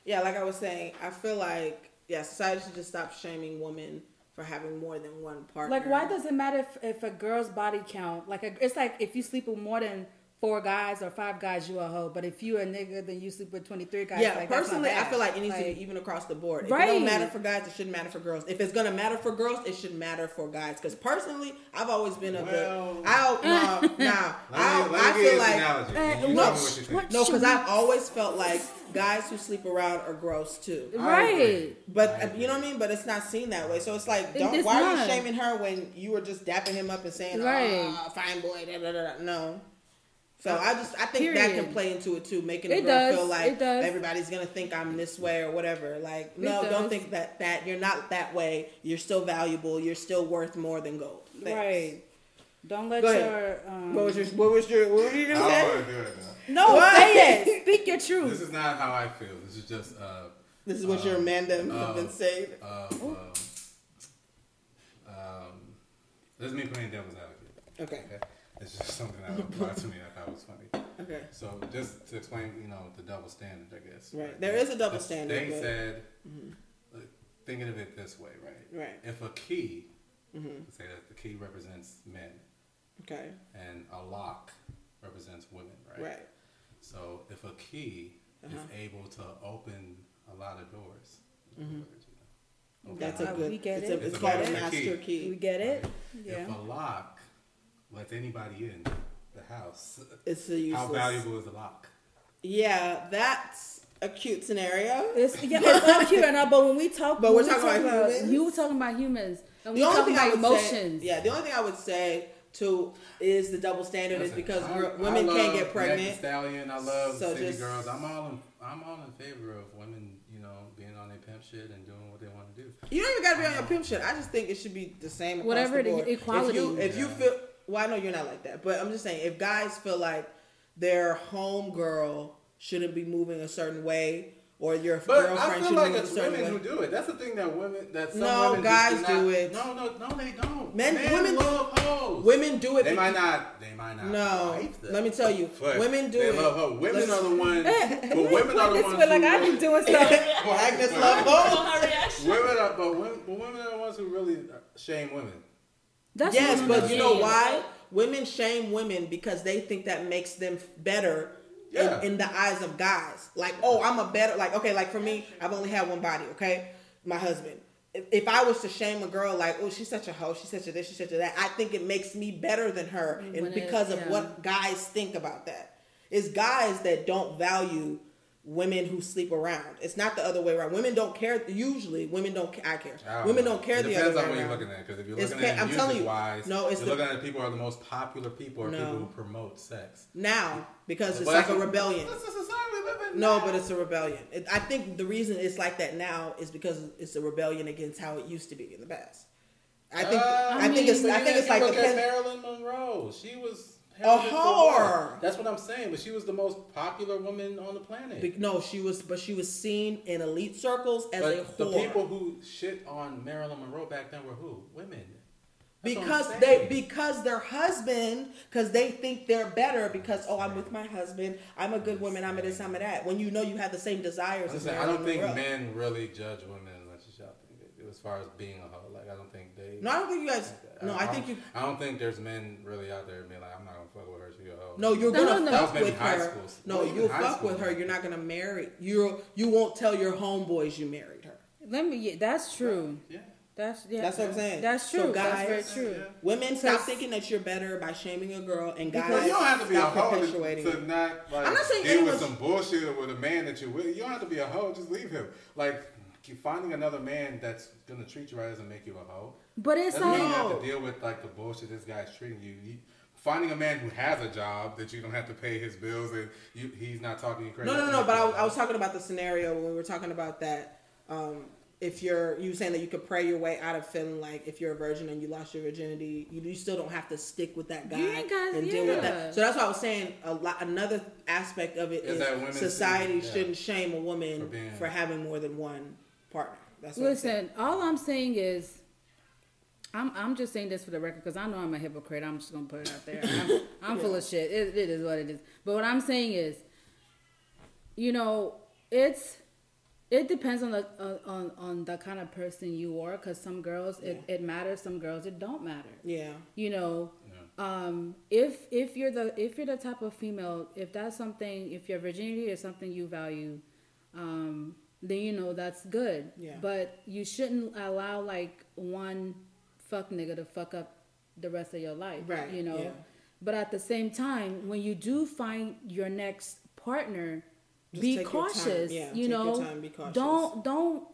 Yeah, like I was saying, I feel like yeah, society should just stop shaming women for having more than one partner. Like, why does it matter if, if a girl's body count? Like, a, it's like if you sleep with more than four guys or five guys, you a hoe. But if you a nigga, then you sleep with twenty three guys. Yeah, like, personally, I feel like it needs to Like, be even across the board. If it don't matter for guys, it shouldn't matter for girls. If it's gonna matter for girls, it should matter for guys. Because personally, I've always been a Well- the. I no, nah, I, Let me, let I feel like an. Uh, You tell me what- what what- no, because I've always felt like guys who sleep around are gross too. Right. But I agree. you know what I mean. But it's not seen that way. So it's like, don't. it's why are you shaming her when you were just dapping him up and saying, Right. "Ah, fine boy"? Da, da, da, da. No. So I just I think that can play into it too, making a It girl does. feel like It does. everybody's gonna think I'm this way or whatever. Like, no, does. don't think that that you're not that way. You're still valuable. You're still worth more than gold. Thanks. Right. Don't let Go your. Um, What was your What was your What were you I gonna don't say? want to do it now. no, What? say it. Speak your truth. This is not how I feel. This is just uh, This is what your Amanda uh, have been saying. uh, um, um, this is me playing devil's advocate. Okay. Okay, it's just something that applied to me. That I thought was funny. Okay. So just to explain, you know, the double standard, I guess. Right. There is a double The- standard, They but- said, Mhm. like, thinking of it this way, right? Right. If a key, Mhm. say that the key represents men, Okay. and a lock represents women, right? Right. So if a key Uh-huh. is able to open a lot of doors, Mhm. open That's a a good. We get it's, it. A, it's It's called a a master master key. key. We get it. If Yeah. a lock lets anybody in the house, It's a useless. how valuable is the lock? Yeah, that's a cute scenario. It's yeah, it's not cute enough. But when we talk, But when we're we talking talk about humans? You were talking about humans, and we The only talking thing I would emotions. say, yeah, the only thing I would say to is the double standard is because I- girl, I women love can't get Meg Thee pregnant. Stallion, I love So city just- girls. I'm all in, I'm all in favor of women, you know, being on their pimp shit and doing what they want to do. You don't even gotta be on your pimp shit. I just think it should be the same. Whatever the the board. equality. If you, if you feel, well, I know you're not like that, but I'm just saying, if guys feel like their home girl shouldn't be moving a certain way, or your But I girlfriend feel should like move a it's certain women way. who do it. That's the thing that women that some No, women guys just do, do not, it. No, no, no, they don't. Men- Men, women do- love hoes. Women do it. They might not. They might not. No, them, let me tell you, but women do they it. love hoes. Women Let's- are the ones. But women are the ones. feel like I be really- doing something. Well, Agnes love both. So her reaction. Women are, but women, but women are the ones who really shame women. That's Yes, but you know why? Women shame women because they think that makes them better Yeah. in, in the eyes of guys. Like, oh, I'm a better. Like, okay, like for me, I've only had one body. Okay, my husband. If, if I was to shame a girl like, oh, she's such a hoe, she's such a this, she's such a that, I think it makes me better than her, mm, and When it- because of yeah. what guys think about that. It's guys that don't value women who sleep around. It's not the other way around. Women don't care. Usually, women don't. I care. I women know. don't care It the depends other on way what you're around. looking at. Because if you're It's looking pa- at I'm music telling you, wise, no, it's you're the- looking at people who are the most popular people or No. people who promote sex. now because it's like a rebellion. That's the society we live in. No, now. but it's a rebellion. It, I think the reason it's like that now is because it's a rebellion against how it used to be in the past. I think. Uh, I, think it's. I think it's like look at Marilyn Monroe. She was A whore. That's what I'm saying. But she was the most popular woman on the planet. be- No, she was, but she was seen in elite circles as a but the people who shit on Marilyn Monroe back then were who? Women. That's because they because their husband because they think they're better because oh I'm with my husband I'm a good woman I'm a this I'm a that when you know you have the same desires as saying, I don't think Monroe. men really judge women as much as y'all think. they do, As far as being a hoe, like I don't think they. No, I don't think you guys. No, I think you. I don't think there's men really out there being like, No, you're No, gonna no, no. Fuck maybe with her. school. No, Well, even you'll fuck school, with her. You're not gonna marry. You you won't tell your homeboys you married her. Let me. Yeah, that's true. Yeah. That's yeah. That's what I'm saying. That's So true. guys- that's very true. Women, stop thinking that you're better by shaming a girl, and guys Because you don't have to be a stop hoe to, perpetuating. to it. not like I'm not saying deal anyone's- with some bullshit with a man that you're with. You don't have to be a hoe. Just leave him. Like keep finding another man that's gonna treat you right doesn't make you a hoe. But it's Doesn't mean you have to deal with like the bullshit this guy's treating you. you finding a man who has a job that you don't have to pay his bills and you, he's not talking you crazy. No, no, no. no. But I, was- I was talking about the scenario when we were talking about that. Um, if you're you were saying that you could pray your way out of feeling like if you're a virgin and you lost your virginity, you, you still don't have to stick with that guy You ain't gotta- and deal with that. So that's why I was saying a lot. Another aspect of it Is is, that women society should- yeah. shouldn't shame a woman For for, having more than one partner. That's what I'm saying. Listen, all I'm saying is, I'm I'm just saying this for the record because I know I'm a hypocrite. I'm just gonna put it out there. I'm, I'm full of shit. It, it is what it is. But what I'm saying is, you know, it's it depends on the uh, on on the kind of person you are. Because some girls it, it matters, some girls it don't matter. Yeah. You know, um, if if you're the if you're the type of female, if that's something, if your virginity is something you value, um, then you know that's good. Yeah. But you shouldn't allow like one fuck nigga to fuck up the rest of your life. Right, You know. yeah. But at the same time, when you do find your next partner, be take your time. cautious. Yeah, you know, time, be cautious. don't don't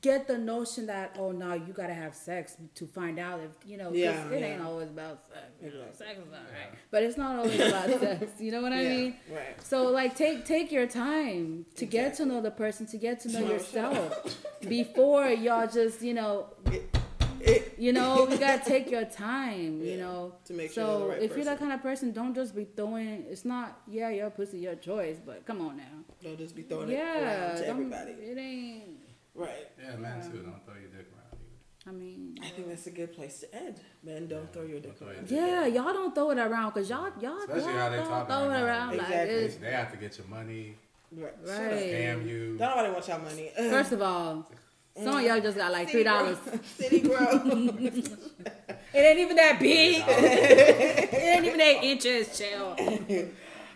get the notion that oh no you gotta have sex to find out if you know. Yeah, it yeah. ain't always about sex. You know, Exactly. sex is alright, but it's not always about sex. You know what I mean? right. So like take take your time to get to know the person, to get to know yourself before y'all just you know It, it, you know you gotta take your time. You know to make sure so you're the right if you're that kind of person, don't just be throwing. It's not yeah your pussy your choice, but come on now. don't just be throwing it around to everybody. It ain't. Right. Yeah, man, too. Don't throw your dick around either. I mean. I think that's a good place to end. Men, don't throw your dick Don't around. Yeah, y'all don't throw it around because y'all y'all, Especially y'all how they don't throw right it now. around Exactly. They, it's, they have to get your money, Right. Right. scam you. Don't nobody want your money. First of all, some of y'all just got like three dollars. City grow. It ain't even that big. it ain't even eight inches, chill.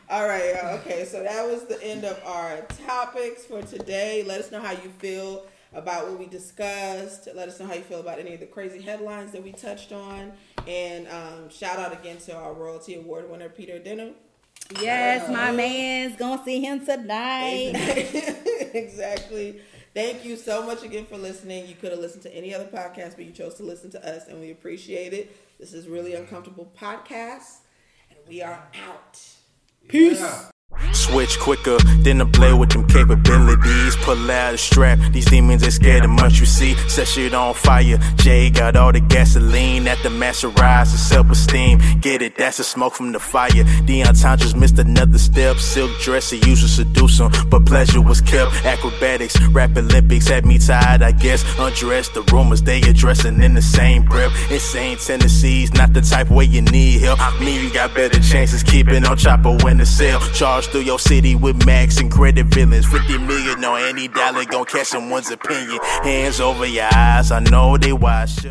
All right, y'all. Okay, so that was the end of our topics for today. Let us know how you feel about what we discussed. Let us know how you feel about any of the crazy headlines that we touched on. And um, shout out again to our Royalty Award winner, Peter Denham. Yes, my man's gonna see him tonight. exactly. Thank you so much again for listening. You could have listened to any other podcast, but you chose to listen to us, and we appreciate it. This is really uncomfortable podcast, and we are out. Peace. Switch quicker than a blade with them capabilities. Pull out a strap. These demons ain't scared of much you see. Set shit on fire. Jay got all the gasoline at the masserize the self esteem. Get it? That's the smoke from the fire. Deion Thomas missed another step. Silk dress he used to seduce him, but pleasure was kept. Acrobatics, rap Olympics had me tired, I guess. Undressed the rumors they addressing in the same breath. Insane tendencies, not the type where you need help. Me, you got better chances keeping on chopper when the sale. Charge through your city with max and credit villains. 50 million on any dollar gon' catch someone's opinion. Hands over your eyes, I know they watch.